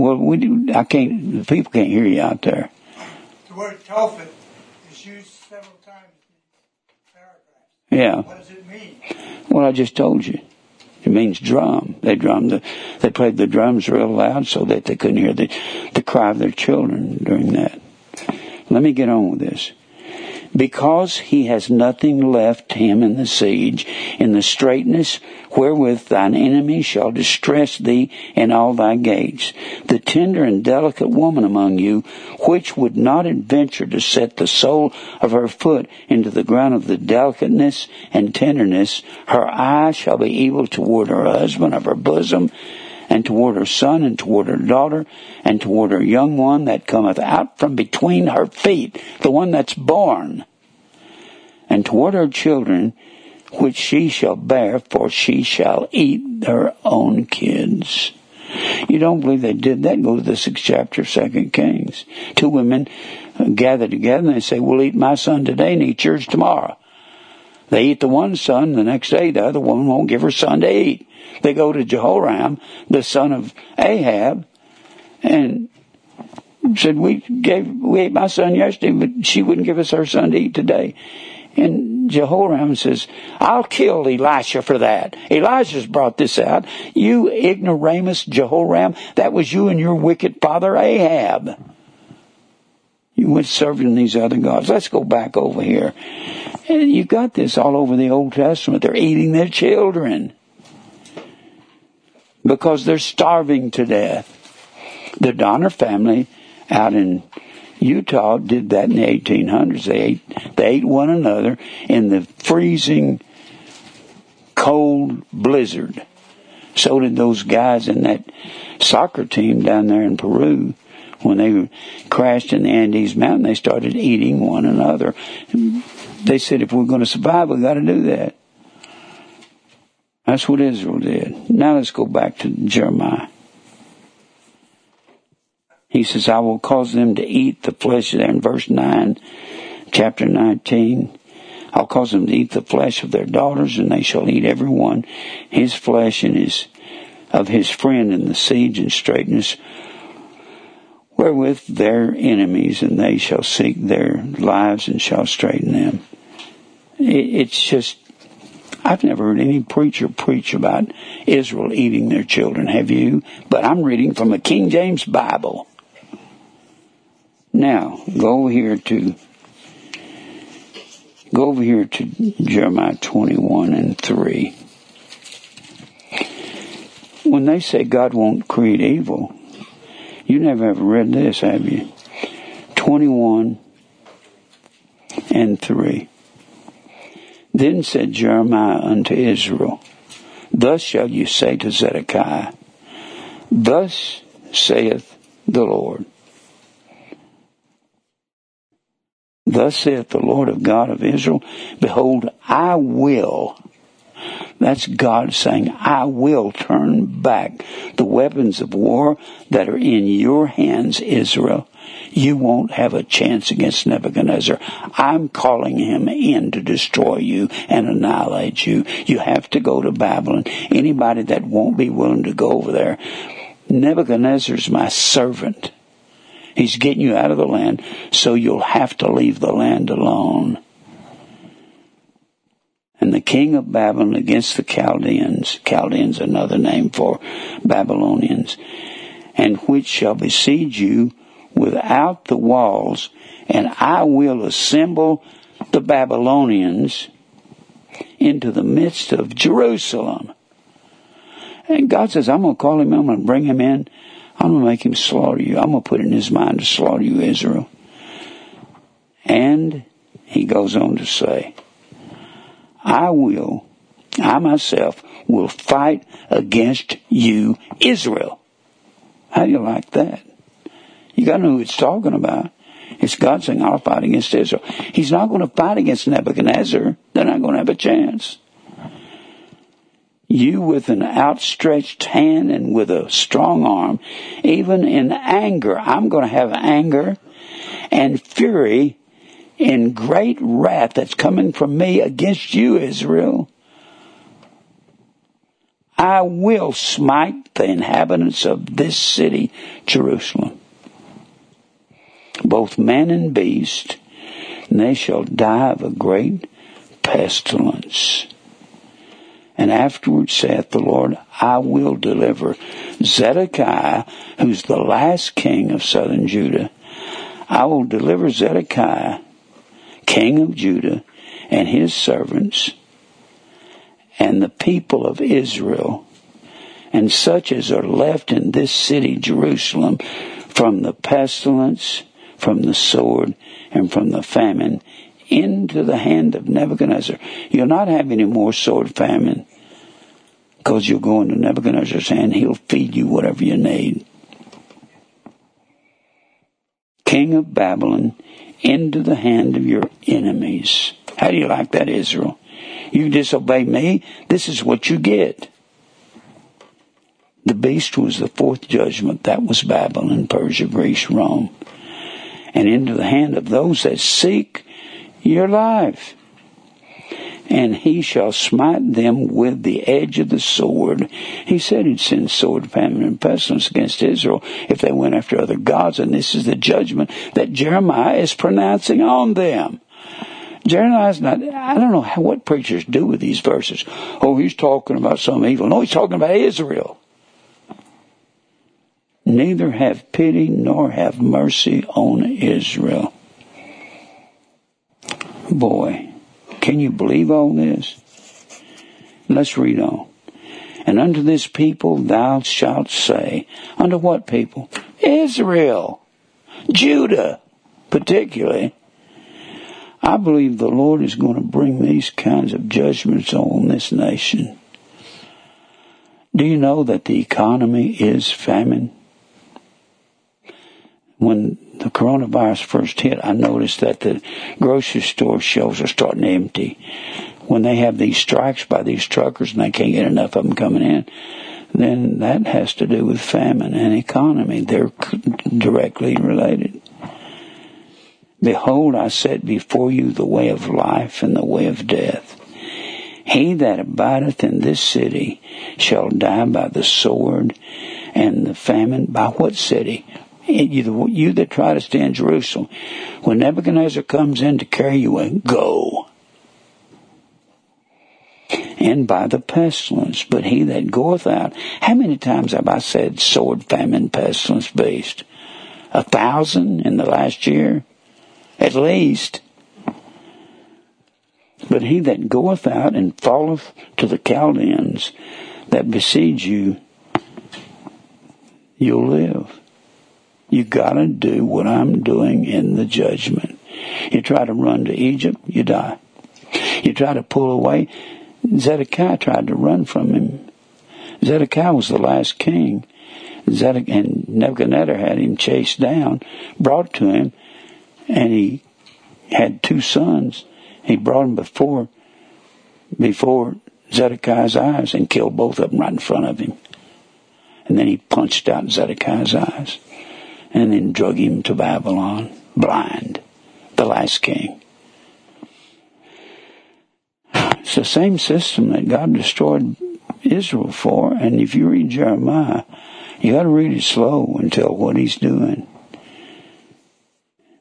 Well, we do, I can't. The people can't hear you out there. The word tophet is used several times in paragraphs. Yeah. What does it mean? Well, I just told you. It means drum. They drummed the, they played the drums real loud so that they couldn't hear the, the cry of their children during that. Let me get on with this because he has nothing left him in the siege, in the straitness wherewith thine enemy shall distress thee in all thy gates. The tender and delicate woman among you, which would not adventure to set the sole of her foot into the ground of the delicateness and tenderness, her eye shall be evil toward her husband of her bosom, and toward her son, and toward her daughter, and toward her young one that cometh out from between her feet, the one that's born, and toward her children, which she shall bear, for she shall eat her own kids. You don't believe they did that? Go to the sixth chapter of Second Kings. Two women gather together and they say, "We'll eat my son today and eat yours tomorrow." They eat the one son, the next day the other woman won't give her son to eat. They go to Jehoram, the son of Ahab, and said, we gave, we ate my son yesterday, but she wouldn't give us her son to eat today. And Jehoram says, I'll kill Elisha for that. Elijah's brought this out. You ignoramus Jehoram, that was you and your wicked father Ahab. You went serving these other gods. Let's go back over here. And you got this all over the Old Testament. They're eating their children because they're starving to death. The Donner family out in Utah did that in the 1800s. They ate, they ate one another in the freezing cold blizzard. So did those guys in that soccer team down there in Peru. When they crashed in the Andes Mountain, they started eating one another. They said, if we're going to survive, we've got to do that. That's what Israel did. Now let's go back to Jeremiah. He says, I will cause them to eat the flesh there in verse 9, chapter 19. I'll cause them to eat the flesh of their daughters, and they shall eat every one his flesh and his of his friend in the siege and straitness wherewith their enemies, and they shall seek their lives and shall straighten them. It's just I've never heard any preacher preach about Israel eating their children. Have you? But I'm reading from a King James Bible. Now, go over here to go over here to Jeremiah 21 and 3. When they say God won't create evil, you never ever read this, have you? 21 and 3. Then said Jeremiah unto Israel, Thus shall you say to Zedekiah, Thus saith the Lord. Thus saith the Lord of God of Israel, Behold, I will That's God saying, I will turn back the weapons of war that are in your hands, Israel. You won't have a chance against Nebuchadnezzar. I'm calling him in to destroy you and annihilate you. You have to go to Babylon. Anybody that won't be willing to go over there, Nebuchadnezzar's my servant. He's getting you out of the land, so you'll have to leave the land alone and the king of Babylon against the Chaldeans. Chaldeans, another name for Babylonians, and which shall besiege you without the walls, and I will assemble the Babylonians into the midst of Jerusalem. And God says, I'm going to call him, I'm going to bring him in, I'm going to make him slaughter you. I'm going to put in his mind to slaughter you, Israel. And he goes on to say, I will, I myself will fight against you, Israel. How do you like that? You gotta know who it's talking about. It's God saying, I'll fight against Israel. He's not going to fight against Nebuchadnezzar. They're not going to have a chance. You with an outstretched hand and with a strong arm, even in anger, I'm going to have anger and fury in great wrath that's coming from me against you, Israel. I will smite the inhabitants of this city, Jerusalem, both man and beast, and they shall die of a great pestilence. And afterward saith the Lord, I will deliver Zedekiah, who's the last king of southern Judah. I will deliver Zedekiah king of Judah, and his servants, and the people of Israel, and such as are left in this city, Jerusalem, from the pestilence, from the sword, and from the famine, into the hand of Nebuchadnezzar. You'll not have any more sword famine, because you'll go into Nebuchadnezzar's hand. He'll feed you whatever you need. King of Babylon, into the hand of your enemies. How do you like that, Israel? You disobey me, this is what you get. The beast was the fourth judgment. That was Babylon, Persia, Greece, Rome. And into the hand of those that seek your life and he shall smite them with the edge of the sword. He said he'd send sword, famine, and pestilence against Israel if they went after other gods, and this is the judgment that Jeremiah is pronouncing on them. Jeremiah's not, I don't know how, what preachers do with these verses. Oh, he's talking about some evil. No, he's talking about Israel. Neither have pity nor have mercy on Israel. Boy, can you believe all this? Let's read on. And unto this people thou shalt say, unto what people? Israel, Judah, particularly. I believe the Lord is going to bring these kinds of judgments on this nation. Do you know that the economy is famine? When the coronavirus first hit, I noticed that the grocery store shelves are starting to empty. When they have these strikes by these truckers and they can't get enough of them coming in, then that has to do with famine and economy. They're directly related. Behold, I set before you the way of life and the way of death. He that abideth in this city shall die by the sword and the famine. By what city? You, you that try to stay in Jerusalem, when Nebuchadnezzar comes in to carry you away, go. And by the pestilence, but he that goeth out, how many times have I said sword, famine, pestilence, beast? A thousand in the last year? At least. But he that goeth out and falleth to the Chaldeans that besiege you, you'll live. You gotta do what I'm doing in the judgment. You try to run to Egypt, you die. You try to pull away. Zedekiah tried to run from him. Zedekiah was the last king. And Nebuchadnezzar had him chased down, brought to him, and he had two sons. He brought them before, before Zedekiah's eyes and killed both of them right in front of him. And then he punched out Zedekiah's eyes and then drug him to Babylon blind, the last king. It's the same system that God destroyed Israel for, and if you read Jeremiah, you got to read it slow and tell what he's doing.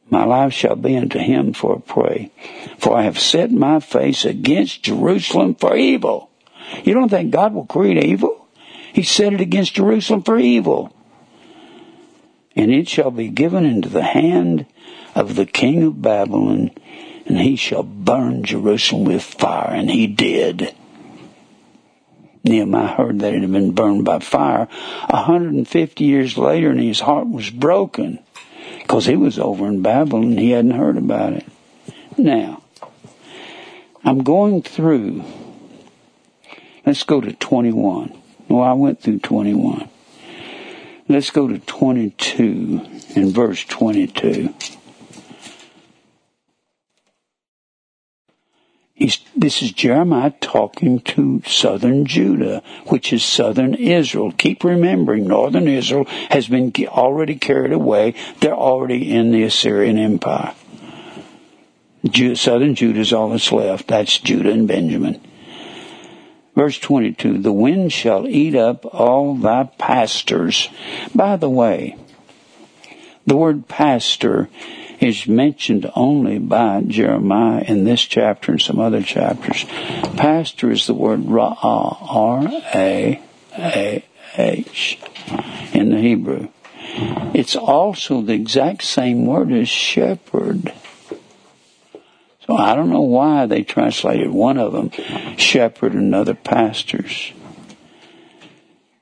My life shall be unto him for a prey, for I have set my face against Jerusalem for evil. You don't think God will create evil? He set it against Jerusalem for evil. And it shall be given into the hand of the king of Babylon, and he shall burn Jerusalem with fire. And he did. Nehemiah heard that it had been burned by fire 150 years later, and his heart was broken because he was over in Babylon. And he hadn't heard about it. Now, I'm going through. Let's go to 21. Well, I went through 21. Let's go to 22 in verse 22. He's, this is Jeremiah talking to southern Judah, which is southern Israel. Keep remembering, northern Israel has been already carried away. They're already in the Assyrian Empire. southern Judah is all that's left. That's Judah and Benjamin. Verse 22, the wind shall eat up all thy pastors. By the way, the word pastor is mentioned only by Jeremiah in this chapter and some other chapters. Pastor is the word ra'ah, R-A-A-H, in the Hebrew. It's also the exact same word as shepherd. So I don't know why they translated one of them shepherd and another pastors.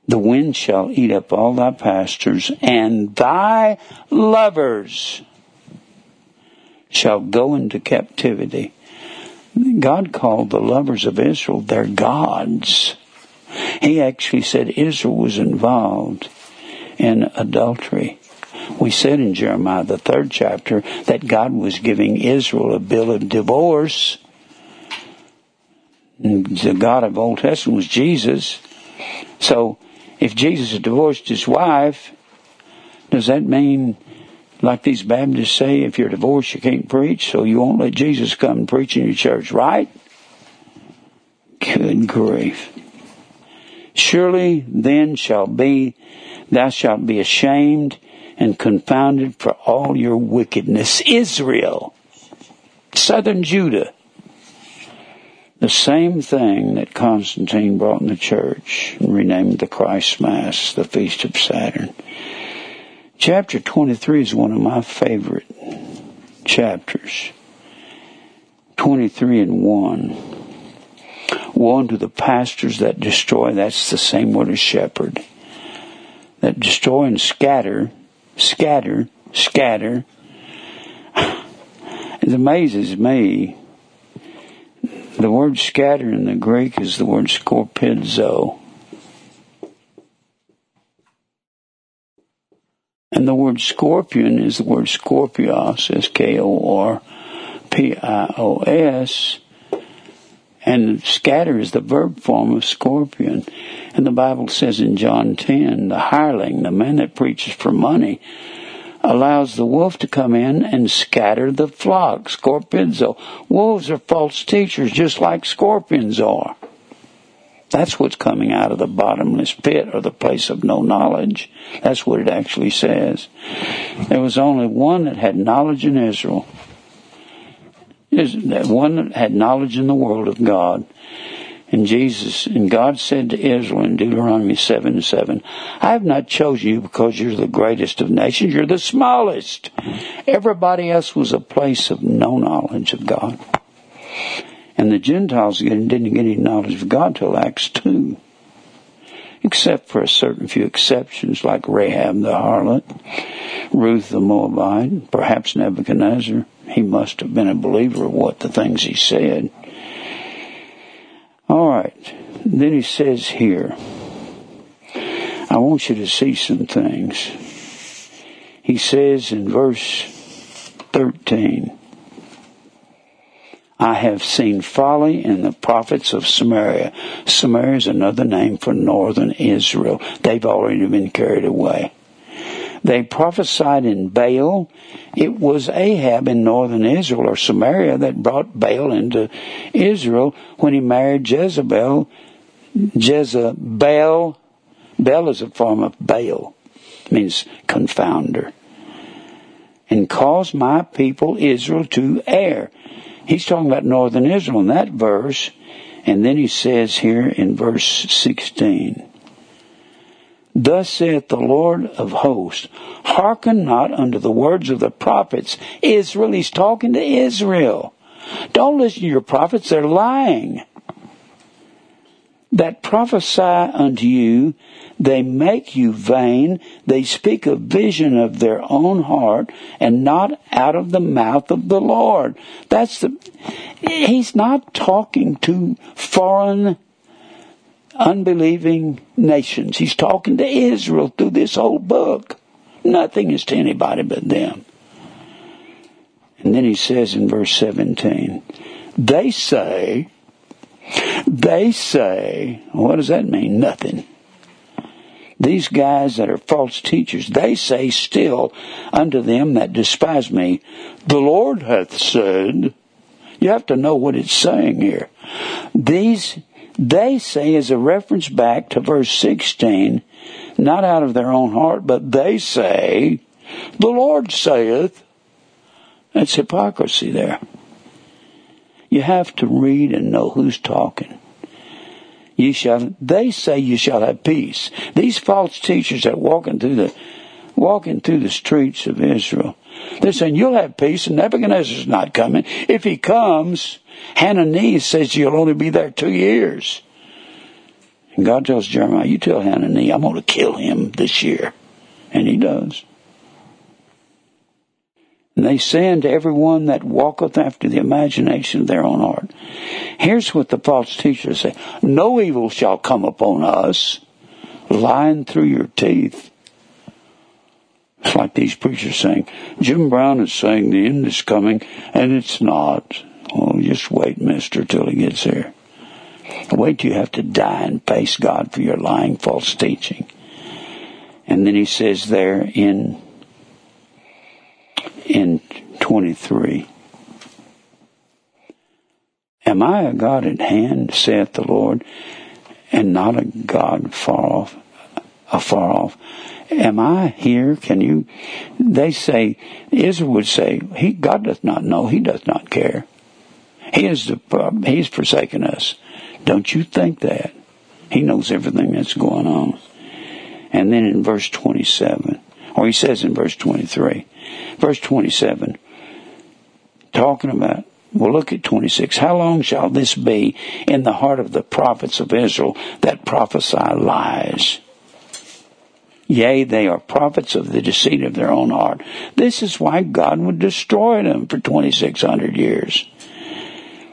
The wind shall eat up all thy pastors, and thy lovers shall go into captivity. God called the lovers of Israel their gods. He actually said Israel was involved in adultery. We said in Jeremiah, the third chapter, that God was giving Israel a bill of divorce. The God of Old Testament was Jesus. So, if Jesus divorced his wife, does that mean like these Baptists say, if you're divorced, you can't preach, so you won't let Jesus come and preach in your church, right? Good grief. Surely then shall be, thou shalt be ashamed and confounded for all your wickedness. Israel, southern Judah, the same thing that Constantine brought in the church and renamed the Christ Mass, the Feast of Saturn. Chapter 23 is one of my favorite chapters. 23 and 1. Woe unto the pastors that destroy, that's the same word as shepherd. That destroy and scatter, scatter, scatter. It amazes me. The word scatter in the Greek is the word skorpidzo. And the word scorpion is the word scorpios, S-K-O-R-P-I-O-S. And scatter is the verb form of scorpion. And the Bible says in John 10, the hireling, the man that preaches for money, allows the wolf to come in and scatter the flock. Scorpions, wolves are false teachers just like scorpions are. That's what's coming out of the bottomless pit or the place of no knowledge. That's what it actually says. There was only one that had knowledge in Israel. Is that one had knowledge in the world of God. And Jesus, and God said to Israel in Deuteronomy 7 and 7, I have not chosen you because you're the greatest of nations, you're the smallest. Everybody else was a place of no knowledge of God. And the Gentiles didn't get any knowledge of God till Acts 2. Except for a certain few exceptions like Rahab the harlot, Ruth the Moabite, perhaps Nebuchadnezzar. He must have been a believer of what the things he said. Alright. Then he says here, I want you to see some things. He says in verse 13, I have seen folly in the prophets of Samaria. Samaria is another name for northern Israel. They've already been carried away. They prophesied in Baal. It was Ahab in northern Israel or Samaria that brought Baal into Israel when he married Jezebel. Jezebel. Baal is a form of Baal. Means confounder. And caused my people Israel to err. He's talking about northern Israel in that verse. And then he says here in verse 16, Thus saith the Lord of hosts, hearken not unto the words of the prophets. Israel, he's talking to Israel. Don't listen to your prophets, they're lying. That prophesy unto you they make you vain. They speak a vision of their own heart and not out of the mouth of the Lord. That's the, he's not talking to foreign unbelieving nations. He's talking to Israel through this whole book. Nothing is to anybody but them. And then he says in verse 17, they say, they say, what does that mean? Nothing. These guys that are false teachers, they say still unto them that despise me, the Lord hath said, you have to know what it's saying here. These, they say is a reference back to verse 16, not out of their own heart, but they say, the Lord saith, that's hypocrisy there. You have to read and know who's talking ye shall, they say you shall have peace. These false teachers that walking through the, walking through the streets of Israel, they're saying you'll have peace and Nebuchadnezzar's not coming. If he comes, Hananiah says you'll only be there two years. And God tells Jeremiah, you tell Hananiah, I'm going to kill him this year. And he does. And they say unto everyone that walketh after the imagination of their own heart. Here's what the false teachers say. No evil shall come upon us, lying through your teeth. It's like these preachers saying, Jim Brown is saying the end is coming, and it's not. Oh, just wait, mister, till he gets here. Wait till you have to die and face God for your lying false teaching. And then he says there in in 23. Am I a God at hand, saith the Lord, and not a God far off, afar off? Am I here? Can you? They say, Israel would say, He, God doth not know, He doth not care. He is the, He's forsaken us. Don't you think that? He knows everything that's going on. And then in verse 27, or he says in verse 23, Verse 27, talking about, well, look at 26. How long shall this be in the heart of the prophets of Israel that prophesy lies? Yea, they are prophets of the deceit of their own heart. This is why God would destroy them for 2600 years.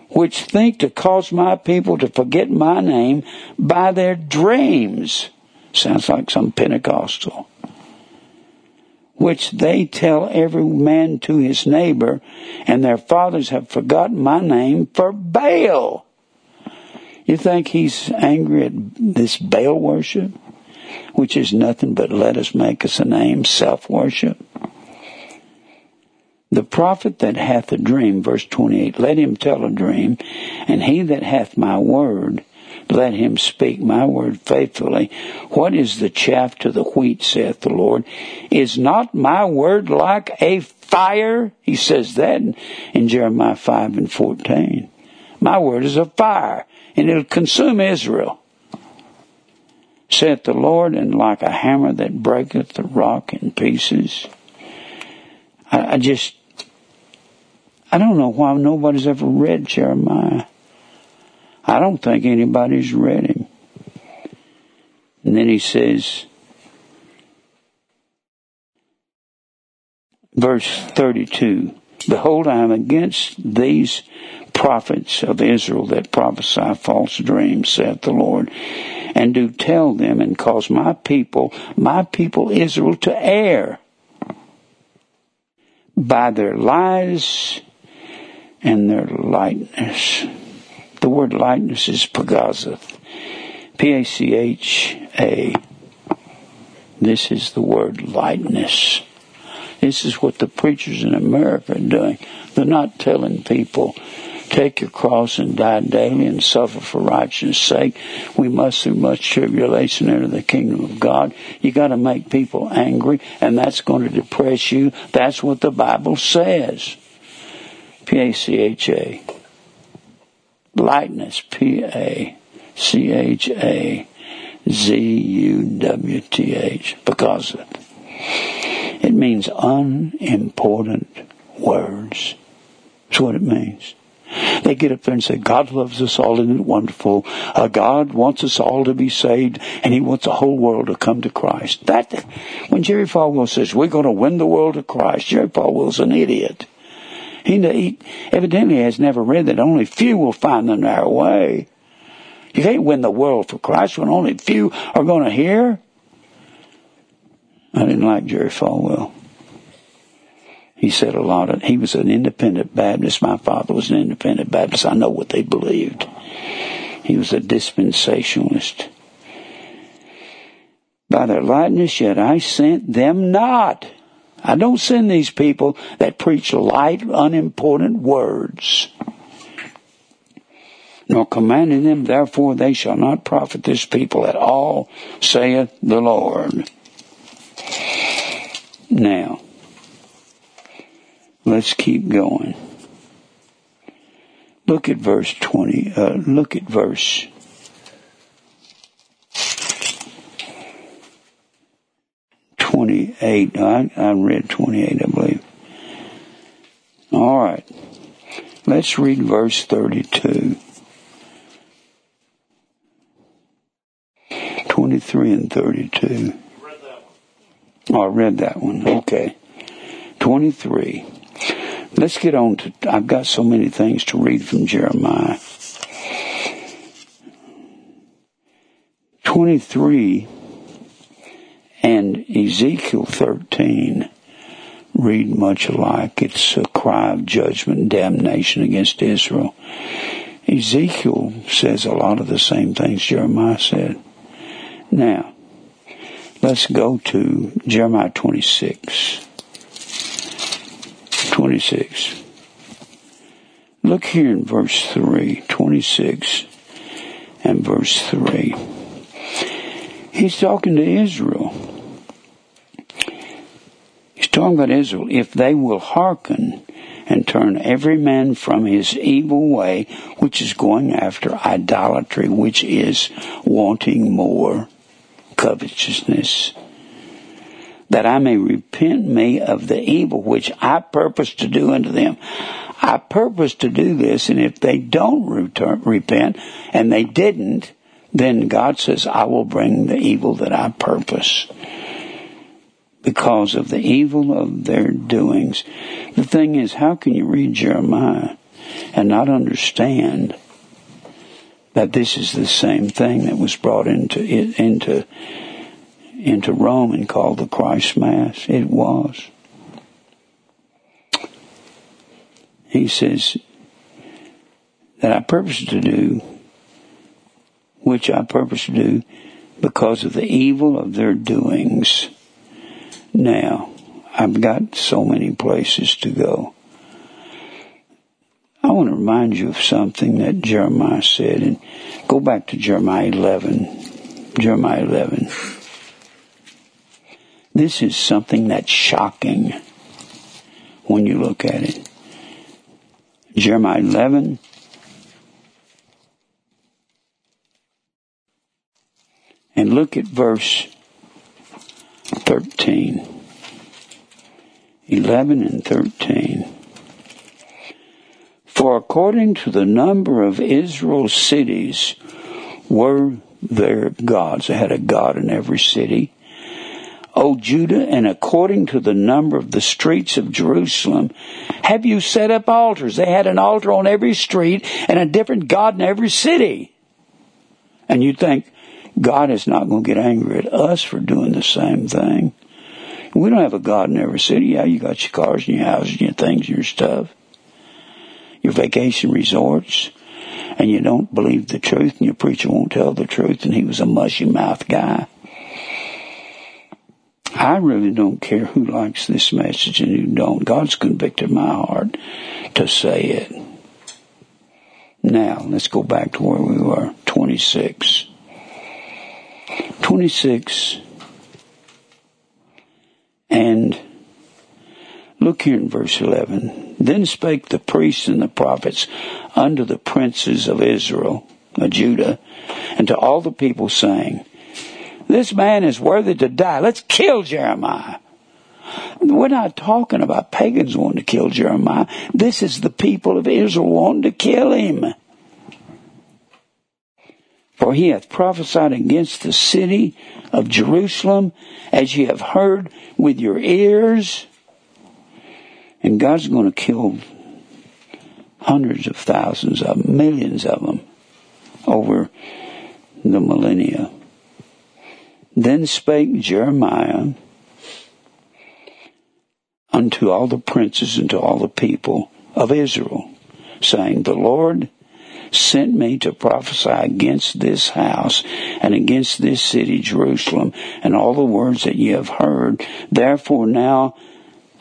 Which think to cause my people to forget my name by their dreams. Sounds like some Pentecostal which they tell every man to his neighbor, and their fathers have forgotten my name for Baal. You think he's angry at this Baal worship, which is nothing but let us make us a name, self worship? The prophet that hath a dream, verse 28, let him tell a dream, and he that hath my word, let him speak my word faithfully. What is the chaff to the wheat, saith the Lord? Is not my word like a fire? He says that in, Jeremiah 5 and 14. My word is a fire, and it'll consume Israel. Saith the Lord, and like a hammer that breaketh the rock in pieces. I, I just, I don't know why nobody's ever read Jeremiah. I don't think anybody's read him. And then he says, verse 32, Behold, I am against these prophets of Israel that prophesy false dreams, saith the Lord, and do tell them and cause my people, my people Israel to err by their lies and their lightness. The word lightness is pagazeth. P-A-C-H-A. This is the word lightness. This is what the preachers in America are doing. They're not telling people, take your cross and die daily and suffer for righteousness' sake. We must through much tribulation enter the kingdom of God. You gotta make people angry and that's going to depress you. That's what the Bible says. P-A-C-H-A. Lightness. P-A-C-H-A. Z-U-W-T-H. Because it means unimportant words. That's what it means. They get up there and say, God loves us all, isn't it wonderful? Uh, God wants us all to be saved, and He wants the whole world to come to Christ. That, when Jerry Falwell says, we're going to win the world to Christ, Jerry Falwell's an idiot. He, he evidently has never read that only few will find the narrow way. You can't win the world for Christ when only few are going to hear. I didn't like Jerry Falwell. He said a lot of, he was an independent Baptist. My father was an independent Baptist. I know what they believed. He was a dispensationalist. By their lightness yet I sent them not. I don't send these people that preach light, unimportant words. Nor commanding them, therefore they shall not profit this people at all, saith the Lord. Now, let's keep going. Look at verse 20, uh, look at verse 28. I, I read 28, I believe. All right. Let's read verse 32. 23 and 32. Oh, I read that one. Okay. 23. Let's get on to, I've got so many things to read from Jeremiah. 23 and Ezekiel 13 read much alike. It's a cry of judgment and damnation against Israel. Ezekiel says a lot of the same things Jeremiah said. Now, let's go to Jeremiah 26. 26. Look here in verse 3, 26 and verse 3. He's talking to Israel talking about Israel, if they will hearken and turn every man from his evil way, which is going after idolatry, which is wanting more, covetousness, that I may repent me of the evil which I purpose to do unto them. I purpose to do this, and if they don't return, repent, and they didn't, then God says, I will bring the evil that I purpose because of the evil of their doings. The thing is, how can you read Jeremiah and not understand that this is the same thing that was brought into into into Rome and called the Christ Mass? It was. He says that I purpose to do, which I purpose to do because of the evil of their doings now, I've got so many places to go. I want to remind you of something that Jeremiah said, and go back to Jeremiah 11. Jeremiah 11. This is something that's shocking when you look at it. Jeremiah 11. And look at verse 13. 11 and 13. For according to the number of Israel's cities were their gods. They had a god in every city. O Judah, and according to the number of the streets of Jerusalem, have you set up altars? They had an altar on every street and a different God in every city. And you think, God is not going to get angry at us for doing the same thing. We don't have a God in every city. Yeah, you got your cars and your houses and your things and your stuff. your vacation resorts, and you don't believe the truth, and your preacher won't tell the truth, and he was a mushy mouth guy. I really don't care who likes this message and who don't. God's convicted my heart to say it. Now, let's go back to where we were. 26. 26. And look here in verse 11. Then spake the priests and the prophets unto the princes of Israel, of Judah, and to all the people, saying, This man is worthy to die. Let's kill Jeremiah. We're not talking about pagans wanting to kill Jeremiah. This is the people of Israel wanting to kill him. For he hath prophesied against the city of Jerusalem, as ye have heard with your ears. And God's going to kill hundreds of thousands of millions of them over the millennia. Then spake Jeremiah unto all the princes and to all the people of Israel, saying, The Lord sent me to prophesy against this house and against this city, Jerusalem, and all the words that ye have heard. Therefore now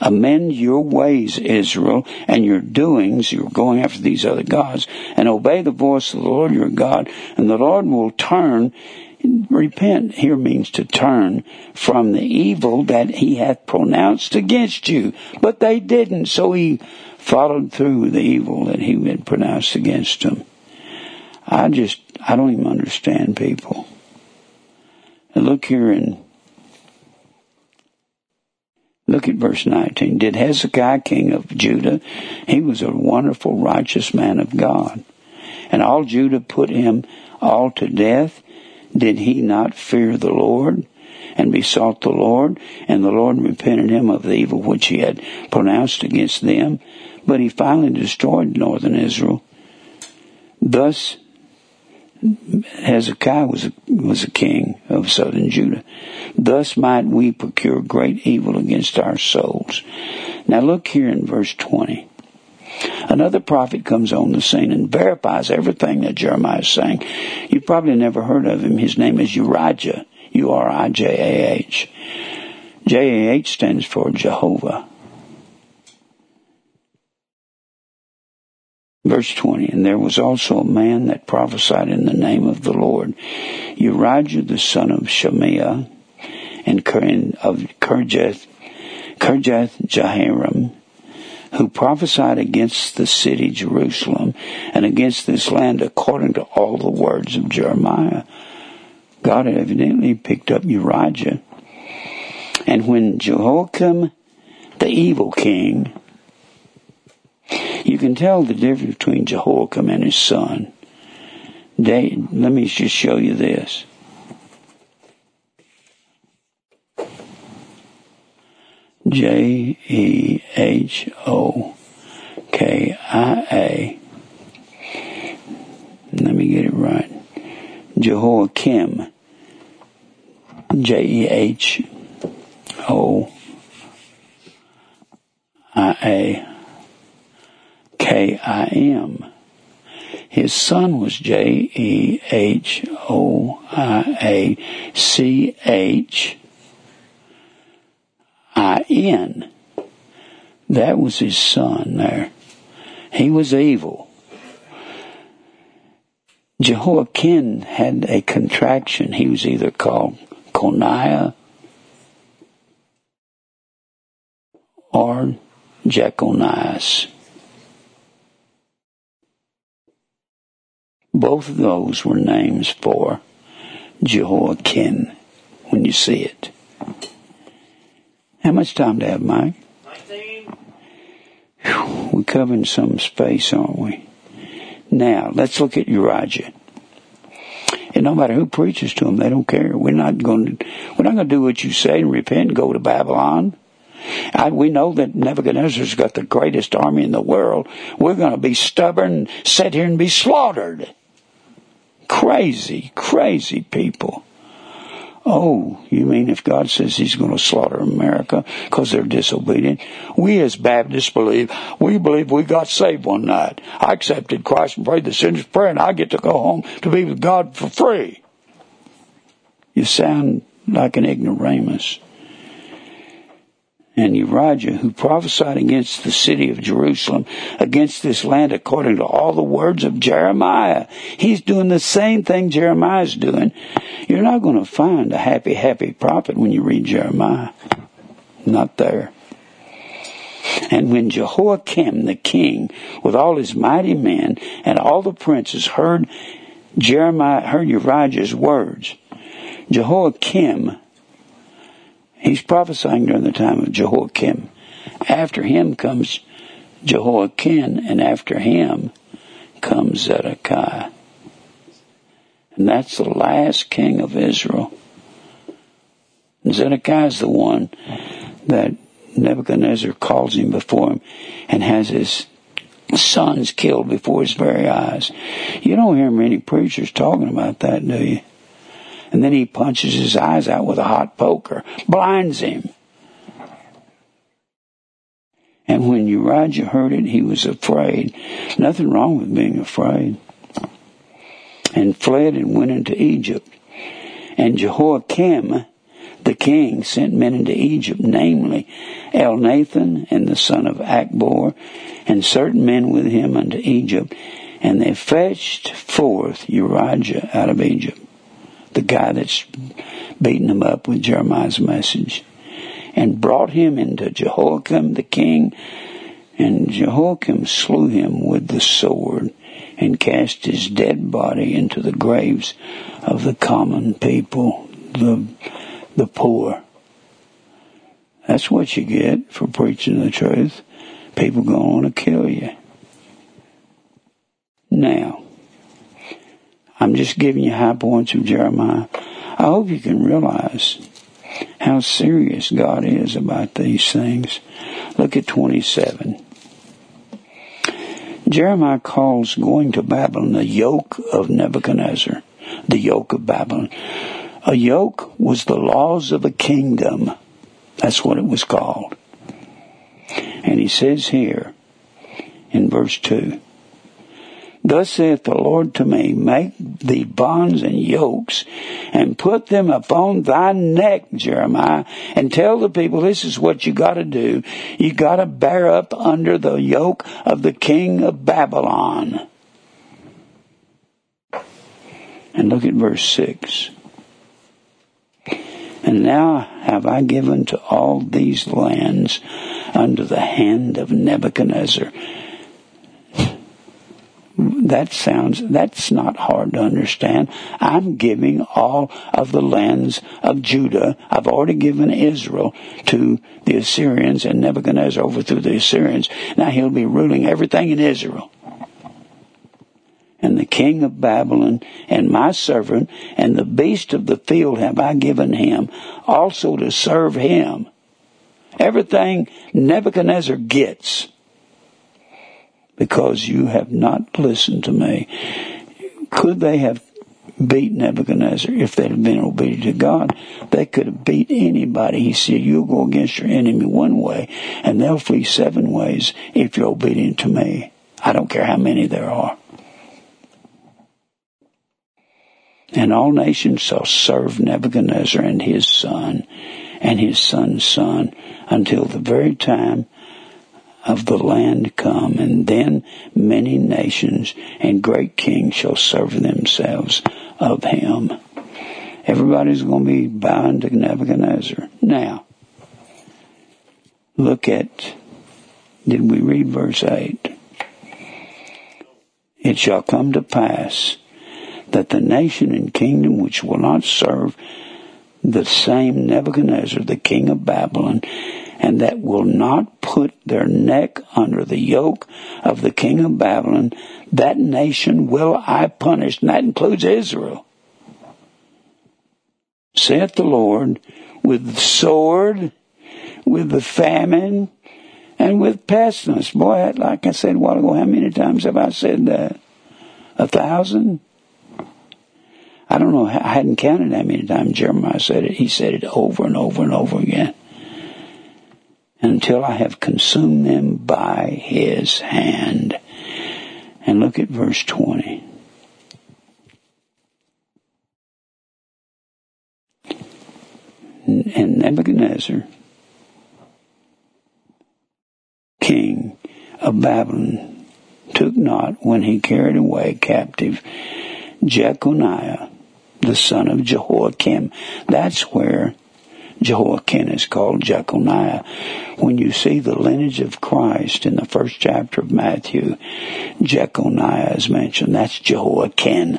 amend your ways, Israel, and your doings, you're going after these other gods, and obey the voice of the Lord your God, and the Lord will turn repent here means to turn from the evil that he hath pronounced against you. But they didn't, so he followed through the evil that he had pronounced against them. I just, I don't even understand people. And look here in, look at verse 19. Did Hezekiah, king of Judah, he was a wonderful, righteous man of God. And all Judah put him all to death. Did he not fear the Lord? and besought the Lord, and the Lord repented him of the evil which he had pronounced against them. But he finally destroyed northern Israel. Thus Hezekiah was a, was a king of southern Judah. Thus might we procure great evil against our souls. Now look here in verse 20. Another prophet comes on the scene and verifies everything that Jeremiah is saying. You've probably never heard of him. His name is Urijah. U-R-I-J-A-H. J-A-H stands for Jehovah. Verse 20, and there was also a man that prophesied in the name of the Lord, Urijah the son of Shemaiah, and of Kirjath, Kirjath Jearim, who prophesied against the city Jerusalem and against this land according to all the words of Jeremiah. God evidently picked up Urijah. And when Jehoiakim, the evil king, you can tell the difference between Jehoiakim and his son. Let me just show you this. J E H O K I A. Let me get it right. Jehoiakim. J E H O I A. K I M. His son was J E H O I A C H I N. That was his son there. He was evil. Jehoiakim had a contraction. He was either called Coniah or Jechonias. Both of those were names for Jehoiakim when you see it. How much time do I have, Mike? 19. We're covering some space, aren't we? Now, let's look at Urijah. And no matter who preaches to them, they don't care. We're not going to, we're not going to do what you say and repent and go to Babylon. I, we know that Nebuchadnezzar's got the greatest army in the world. We're going to be stubborn, sit here and be slaughtered. Crazy, crazy people. Oh, you mean if God says he's going to slaughter America because they're disobedient? We as Baptists believe, we believe we got saved one night. I accepted Christ and prayed the sinner's prayer and I get to go home to be with God for free. You sound like an ignoramus and Urijah, who prophesied against the city of Jerusalem, against this land according to all the words of Jeremiah. He's doing the same thing Jeremiah's doing. You're not going to find a happy, happy prophet when you read Jeremiah. Not there. And when Jehoiakim the king, with all his mighty men and all the princes, heard Jeremiah, heard Urijah's words, Jehoiakim He's prophesying during the time of Jehoiakim. After him comes Jehoiakim, and after him comes Zedekiah. And that's the last king of Israel. And Zedekiah is the one that Nebuchadnezzar calls him before him and has his sons killed before his very eyes. You don't hear many preachers talking about that, do you? And then he punches his eyes out with a hot poker, blinds him. And when Urijah heard it, he was afraid. Nothing wrong with being afraid. And fled and went into Egypt. And Jehoiakim, the king, sent men into Egypt, namely Elnathan and the son of Achbor, and certain men with him unto Egypt. And they fetched forth Urijah out of Egypt the guy that's beating him up with Jeremiah's message, and brought him into Jehoiakim the king, and Jehoiakim slew him with the sword, and cast his dead body into the graves of the common people, the, the poor. That's what you get for preaching the truth. People going to kill you. Now, I'm just giving you high points of Jeremiah. I hope you can realize how serious God is about these things. Look at 27. Jeremiah calls going to Babylon the yoke of Nebuchadnezzar, the yoke of Babylon. A yoke was the laws of a kingdom. That's what it was called. And he says here in verse 2 Thus saith the Lord to me, Make thee bonds and yokes, and put them upon thy neck, Jeremiah, and tell the people this is what you gotta do. You gotta bear up under the yoke of the king of Babylon. And look at verse 6. And now have I given to all these lands under the hand of Nebuchadnezzar that sounds, that's not hard to understand. I'm giving all of the lands of Judah. I've already given Israel to the Assyrians and Nebuchadnezzar overthrew the Assyrians. Now he'll be ruling everything in Israel. And the king of Babylon and my servant and the beast of the field have I given him also to serve him. Everything Nebuchadnezzar gets because you have not listened to me. Could they have beat Nebuchadnezzar if they had been obedient to God? They could have beat anybody. He said, you'll go against your enemy one way and they'll flee seven ways if you're obedient to me. I don't care how many there are. And all nations shall serve Nebuchadnezzar and his son and his son's son until the very time of the land come, and then many nations and great kings shall serve themselves of him. Everybody's going to be bound to Nebuchadnezzar. Now, look at, did we read verse 8? It shall come to pass that the nation and kingdom which will not serve the same Nebuchadnezzar, the king of Babylon, and that will not put their neck under the yoke of the king of Babylon, that nation will I punish, and that includes Israel. Saith the Lord, with the sword, with the famine, and with pestilence. Boy, like I said a while ago, how many times have I said that? A thousand? I don't know, I hadn't counted how many times Jeremiah said it. He said it over and over and over again. Until I have consumed them by his hand. And look at verse 20. And Nebuchadnezzar, king of Babylon, took not when he carried away captive Jeconiah, the son of Jehoiakim. That's where Jehoiakim is called Jeconiah. When you see the lineage of Christ in the first chapter of Matthew, Jeconiah is mentioned. That's Jehoiakim.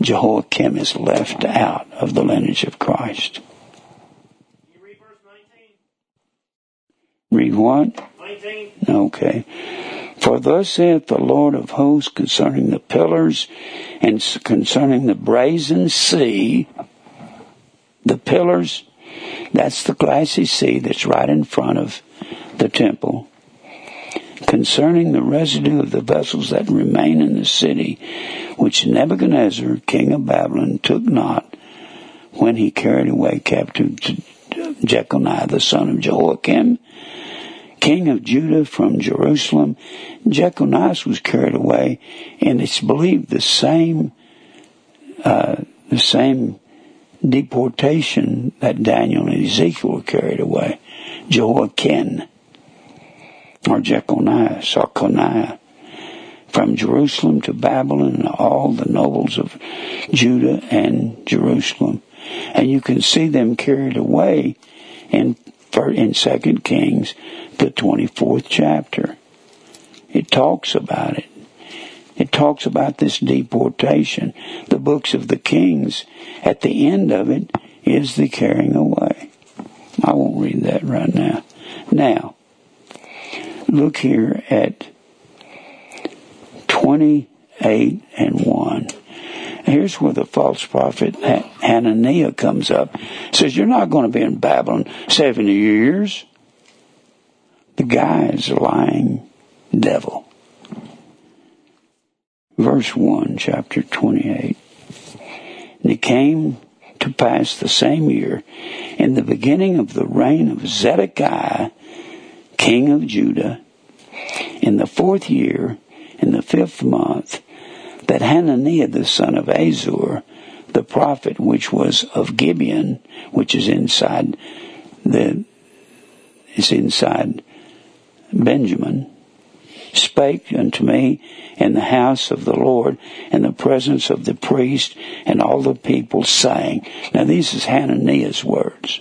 Jehoiakim is left out of the lineage of Christ. Read verse 19. Read what? 19. Okay. For thus saith the Lord of hosts concerning the pillars and concerning the brazen sea, the pillars, that's the glassy sea that's right in front of the temple. Concerning the residue of the vessels that remain in the city, which Nebuchadnezzar, king of Babylon, took not when he carried away captive Jeconiah, the son of Jehoiakim, king of Judah from Jerusalem. Jeconiah was carried away, and it's believed the same, uh, the same deportation that Daniel and Ezekiel were carried away. Jehoiakim, or Jeconiah, Sarconiah, from Jerusalem to Babylon, all the nobles of Judah and Jerusalem. And you can see them carried away in, in Second Kings, the 24th chapter. It talks about it. It talks about this deportation. The books of the kings, at the end of it, is the carrying away. I won't read that right now. Now, look here at 28 and 1. Here's where the false prophet Hananiah comes up. Says, You're not going to be in Babylon 70 years. The guy is a lying devil. Verse 1, chapter 28. And it came to pass the same year, in the beginning of the reign of Zedekiah, king of Judah, in the fourth year, in the fifth month, that Hananiah the son of Azur, the prophet which was of Gibeon, which is inside the is inside Benjamin, spake unto me in the house of the Lord in the presence of the priest and all the people saying, Now these is Hananiah's words.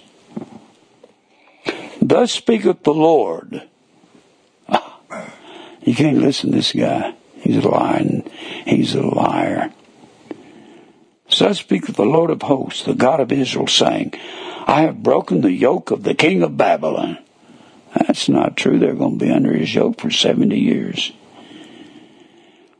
Thus speaketh the Lord. You can't listen to this guy. He's a lying. He's a liar. Thus speaketh the Lord of hosts, the God of Israel, saying, I have broken the yoke of the king of Babylon. That's not true. They're going to be under his yoke for 70 years.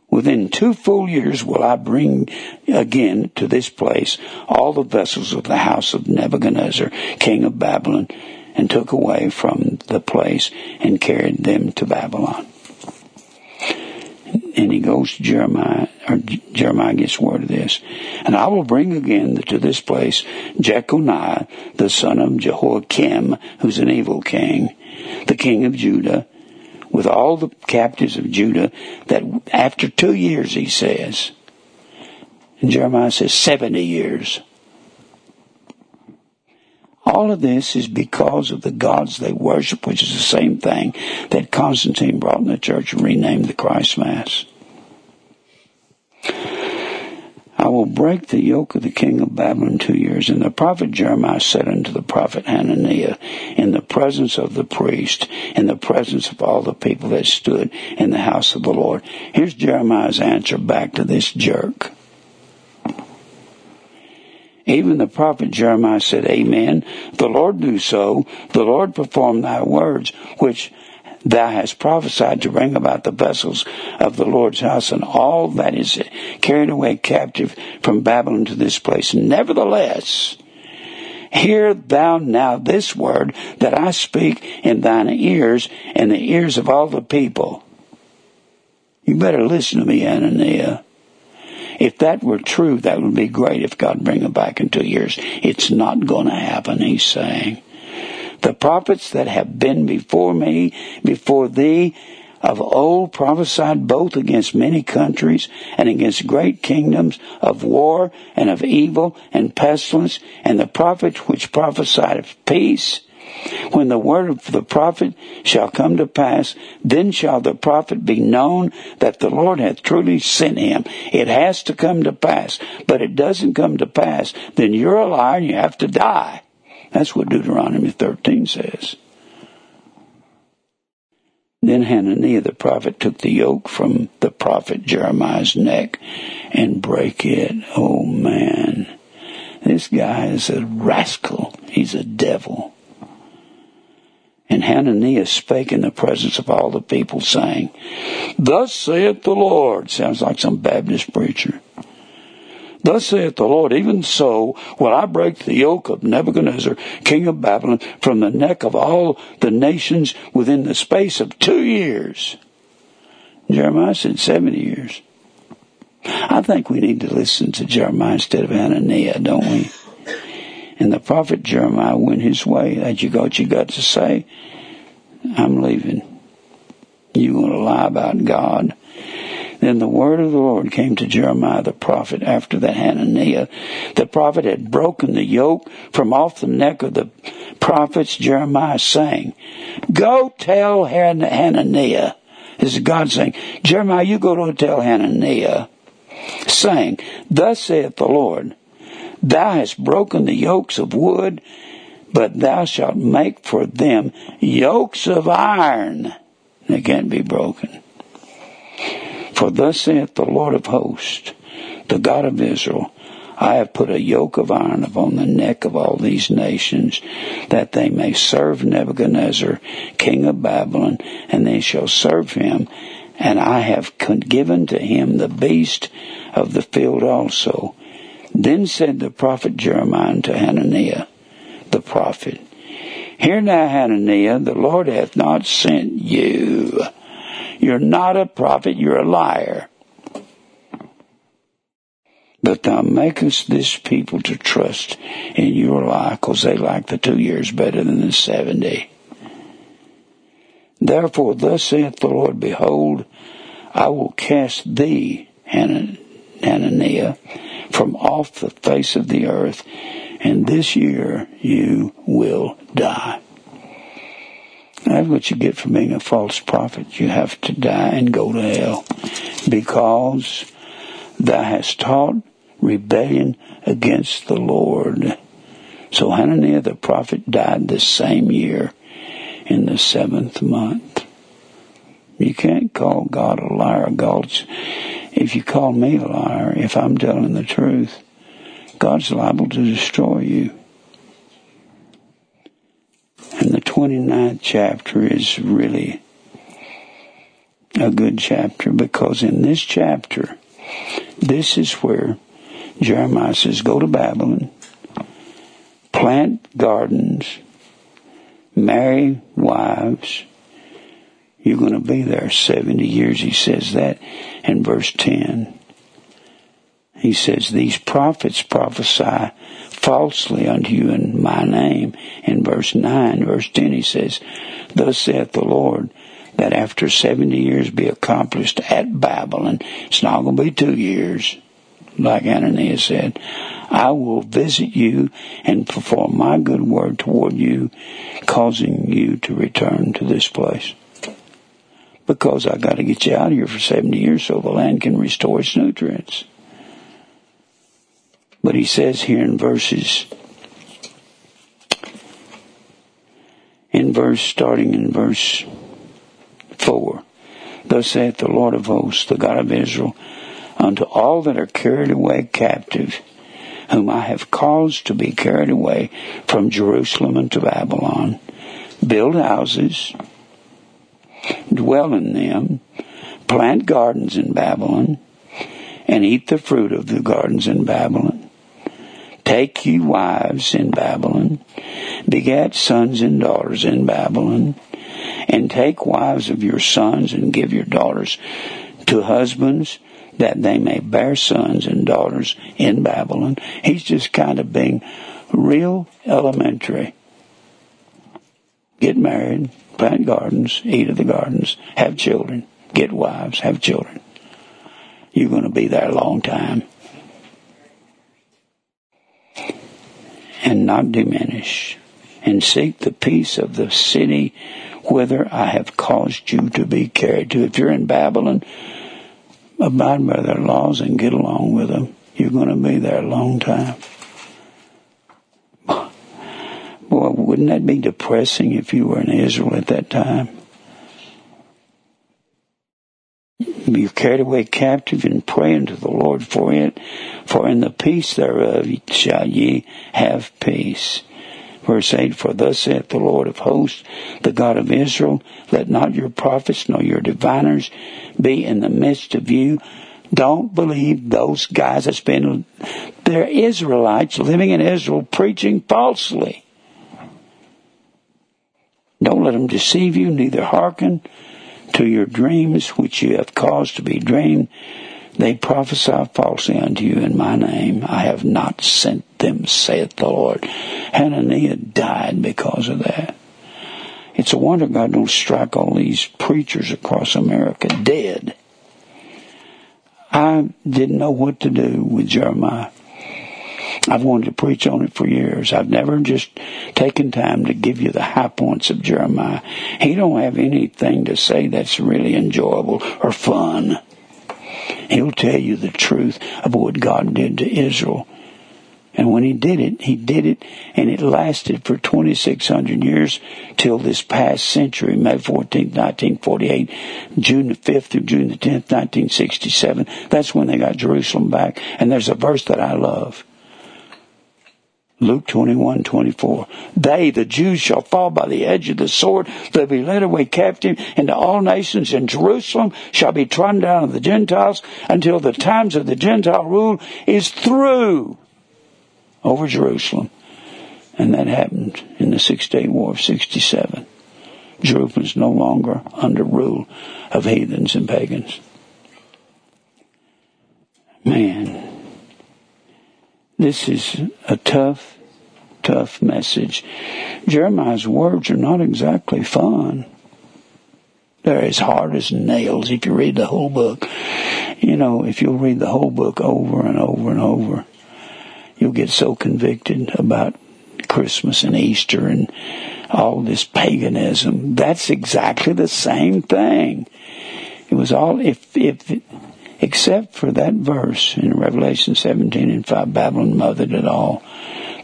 Within two full years will I bring again to this place all the vessels of the house of Nebuchadnezzar, king of Babylon, and took away from the place and carried them to Babylon and he goes to Jeremiah, or Jeremiah gets word of this. And I will bring again to this place Jeconiah, the son of Jehoiakim, who's an evil king, the king of Judah, with all the captives of Judah, that after two years, he says, and Jeremiah says 70 years. All of this is because of the gods they worship, which is the same thing that Constantine brought in the church and renamed the Christ Mass. I will break the yoke of the king of Babylon two years. And the prophet Jeremiah said unto the prophet Hananiah, in the presence of the priest, in the presence of all the people that stood in the house of the Lord. Here's Jeremiah's answer back to this jerk. Even the prophet Jeremiah said, Amen. The Lord do so. The Lord perform thy words, which thou hast prophesied to bring about the vessels of the Lord's house and all that is carried away captive from Babylon to this place. Nevertheless, hear thou now this word that I speak in thine ears and the ears of all the people. You better listen to me, Ananiah. If that were true, that would be great if God bring them back in two years. It's not going to happen, he's saying. The prophets that have been before me, before thee, of old prophesied both against many countries and against great kingdoms of war and of evil and pestilence, and the prophets which prophesied of peace. When the word of the prophet shall come to pass, then shall the prophet be known that the Lord hath truly sent him. It has to come to pass, but it doesn't come to pass, then you're a liar and you have to die. That's what Deuteronomy 13 says. Then Hananiah the prophet took the yoke from the prophet Jeremiah's neck and break it. Oh man. This guy is a rascal. He's a devil. And Hananiah spake in the presence of all the people, saying, Thus saith the Lord. Sounds like some Baptist preacher. Thus saith the Lord, even so will I break the yoke of Nebuchadnezzar, king of Babylon, from the neck of all the nations within the space of two years. Jeremiah said 70 years. I think we need to listen to Jeremiah instead of Hananiah, don't we? And the prophet Jeremiah went his way. That you got you got to say? I'm leaving. You want to lie about God? Then the word of the Lord came to Jeremiah the prophet after that Hananiah. The prophet had broken the yoke from off the neck of the prophets, Jeremiah saying, Go tell Hananiah. This is God saying, Jeremiah, you go to tell Hananiah, saying, Thus saith the Lord, Thou hast broken the yokes of wood, but thou shalt make for them yokes of iron. They can't be broken. For thus saith the Lord of hosts, the God of Israel, I have put a yoke of iron upon the neck of all these nations, that they may serve Nebuchadnezzar, king of Babylon, and they shall serve him. And I have given to him the beast of the field also. Then said the prophet Jeremiah to Hananiah, the prophet, Hear now, Hananiah, the Lord hath not sent you you're not a prophet, you're a liar. But thou makest this people to trust in your lie, because they like the two years better than the seventy. Therefore, thus saith the Lord, Behold, I will cast thee, Hananiah, from off the face of the earth, and this year you will die. That's what you get for being a false prophet. You have to die and go to hell because thou hast taught rebellion against the Lord. So Hananiah the prophet died the same year in the seventh month. You can't call God a liar. God's, if you call me a liar, if I'm telling the truth, God's liable to destroy you. And the 29th chapter is really a good chapter because in this chapter, this is where Jeremiah says, go to Babylon, plant gardens, marry wives. You're going to be there 70 years. He says that in verse 10. He says, these prophets prophesy falsely unto you in my name. In verse 9, verse 10, he says, Thus saith the Lord, that after 70 years be accomplished at Babylon, it's not going to be two years, like Ananias said, I will visit you and perform my good word toward you, causing you to return to this place. Because I got to get you out of here for 70 years so the land can restore its nutrients. But he says here in verses, in verse, starting in verse 4, Thus saith the Lord of hosts, the God of Israel, unto all that are carried away captive, whom I have caused to be carried away from Jerusalem unto Babylon, build houses, dwell in them, plant gardens in Babylon, and eat the fruit of the gardens in Babylon Take you wives in Babylon, begat sons and daughters in Babylon, and take wives of your sons and give your daughters to husbands that they may bear sons and daughters in Babylon. He's just kind of being real elementary. Get married, plant gardens, eat of the gardens, have children, get wives, have children. You're going to be there a long time. And not diminish. And seek the peace of the city whither I have caused you to be carried to. If you're in Babylon, abide by their laws and get along with them. You're going to be there a long time. Boy, wouldn't that be depressing if you were in Israel at that time? You're carried away captive and pray unto the Lord for it, for in the peace thereof shall ye have peace. Verse 8, For thus saith the Lord of hosts, the God of Israel, let not your prophets nor your diviners be in the midst of you. Don't believe those guys that's been, they're Israelites living in Israel preaching falsely. Don't let them deceive you, neither hearken to your dreams which you have caused to be dreamed. They prophesy falsely unto you in my name. I have not sent them, saith the Lord. Hananiah died because of that. It's a wonder God don't strike all these preachers across America dead. I didn't know what to do with Jeremiah. I've wanted to preach on it for years. I've never just taken time to give you the high points of Jeremiah. He don't have anything to say that's really enjoyable or fun. He'll tell you the truth of what God did to Israel. And when he did it, he did it, and it lasted for 2,600 years till this past century, May 14, 1948, June the 5th through June the 10th, 1967. That's when they got Jerusalem back. And there's a verse that I love. Luke 21, 24. They, the Jews, shall fall by the edge of the sword. They'll be led away captive into all nations, and Jerusalem shall be trodden down of the Gentiles until the times of the Gentile rule is through over Jerusalem. And that happened in the Six Day War of 67. Jerusalem is no longer under rule of heathens and pagans. Man, this is a tough, tough message. Jeremiah's words are not exactly fun. They're as hard as nails if you read the whole book. You know, if you'll read the whole book over and over and over, you'll get so convicted about Christmas and Easter and all this paganism. That's exactly the same thing. It was all, if, if, except for that verse in Revelation 17 and 5, Babylon mothered it all.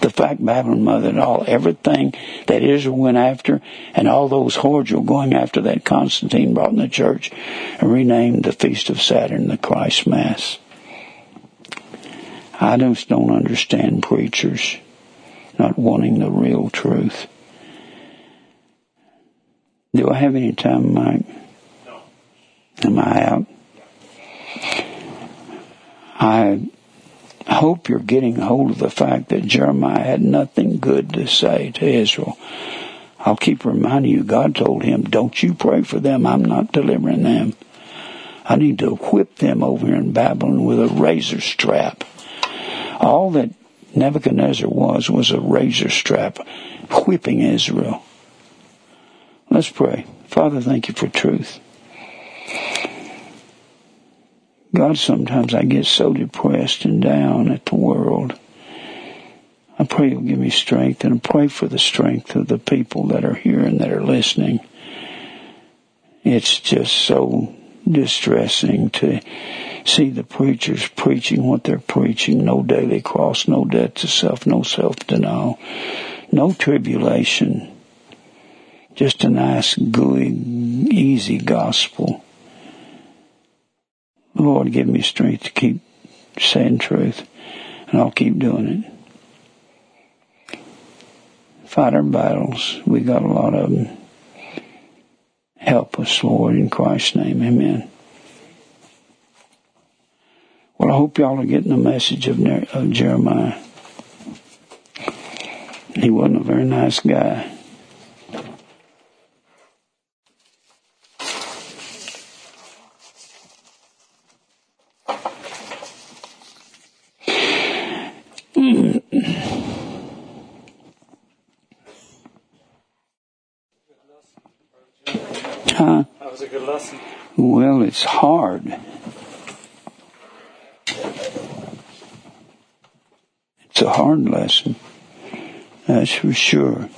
The fact Babylon mothered it all, everything that Israel went after, and all those hordes were going after that Constantine brought in the church and renamed the Feast of Saturn the Christ Mass. I just don't understand preachers not wanting the real truth. Do I have any time, Mike? No. Am I out? I hope you're getting hold of the fact that Jeremiah had nothing good to say to Israel. I'll keep reminding you, God told him, don't you pray for them. I'm not delivering them. I need to whip them over in Babylon with a razor strap. All that Nebuchadnezzar was, was a razor strap whipping Israel. Let's pray. Father, thank you for truth. God, sometimes I get so depressed and down at the world. I pray you'll give me strength and I pray for the strength of the people that are here and that are listening. It's just so distressing to see the preachers preaching what they're preaching. No daily cross, no death to self, no self-denial, no tribulation. Just a nice, gooey, easy gospel. Lord, give me strength to keep saying truth, and I'll keep doing it. Fight our battles. We got a lot of them. Help us, Lord, in Christ's name. Amen. Well, I hope y'all are getting the message of, of Jeremiah. He wasn't a very nice guy. Good lesson. Well, it's hard. It's a hard lesson. That's for sure.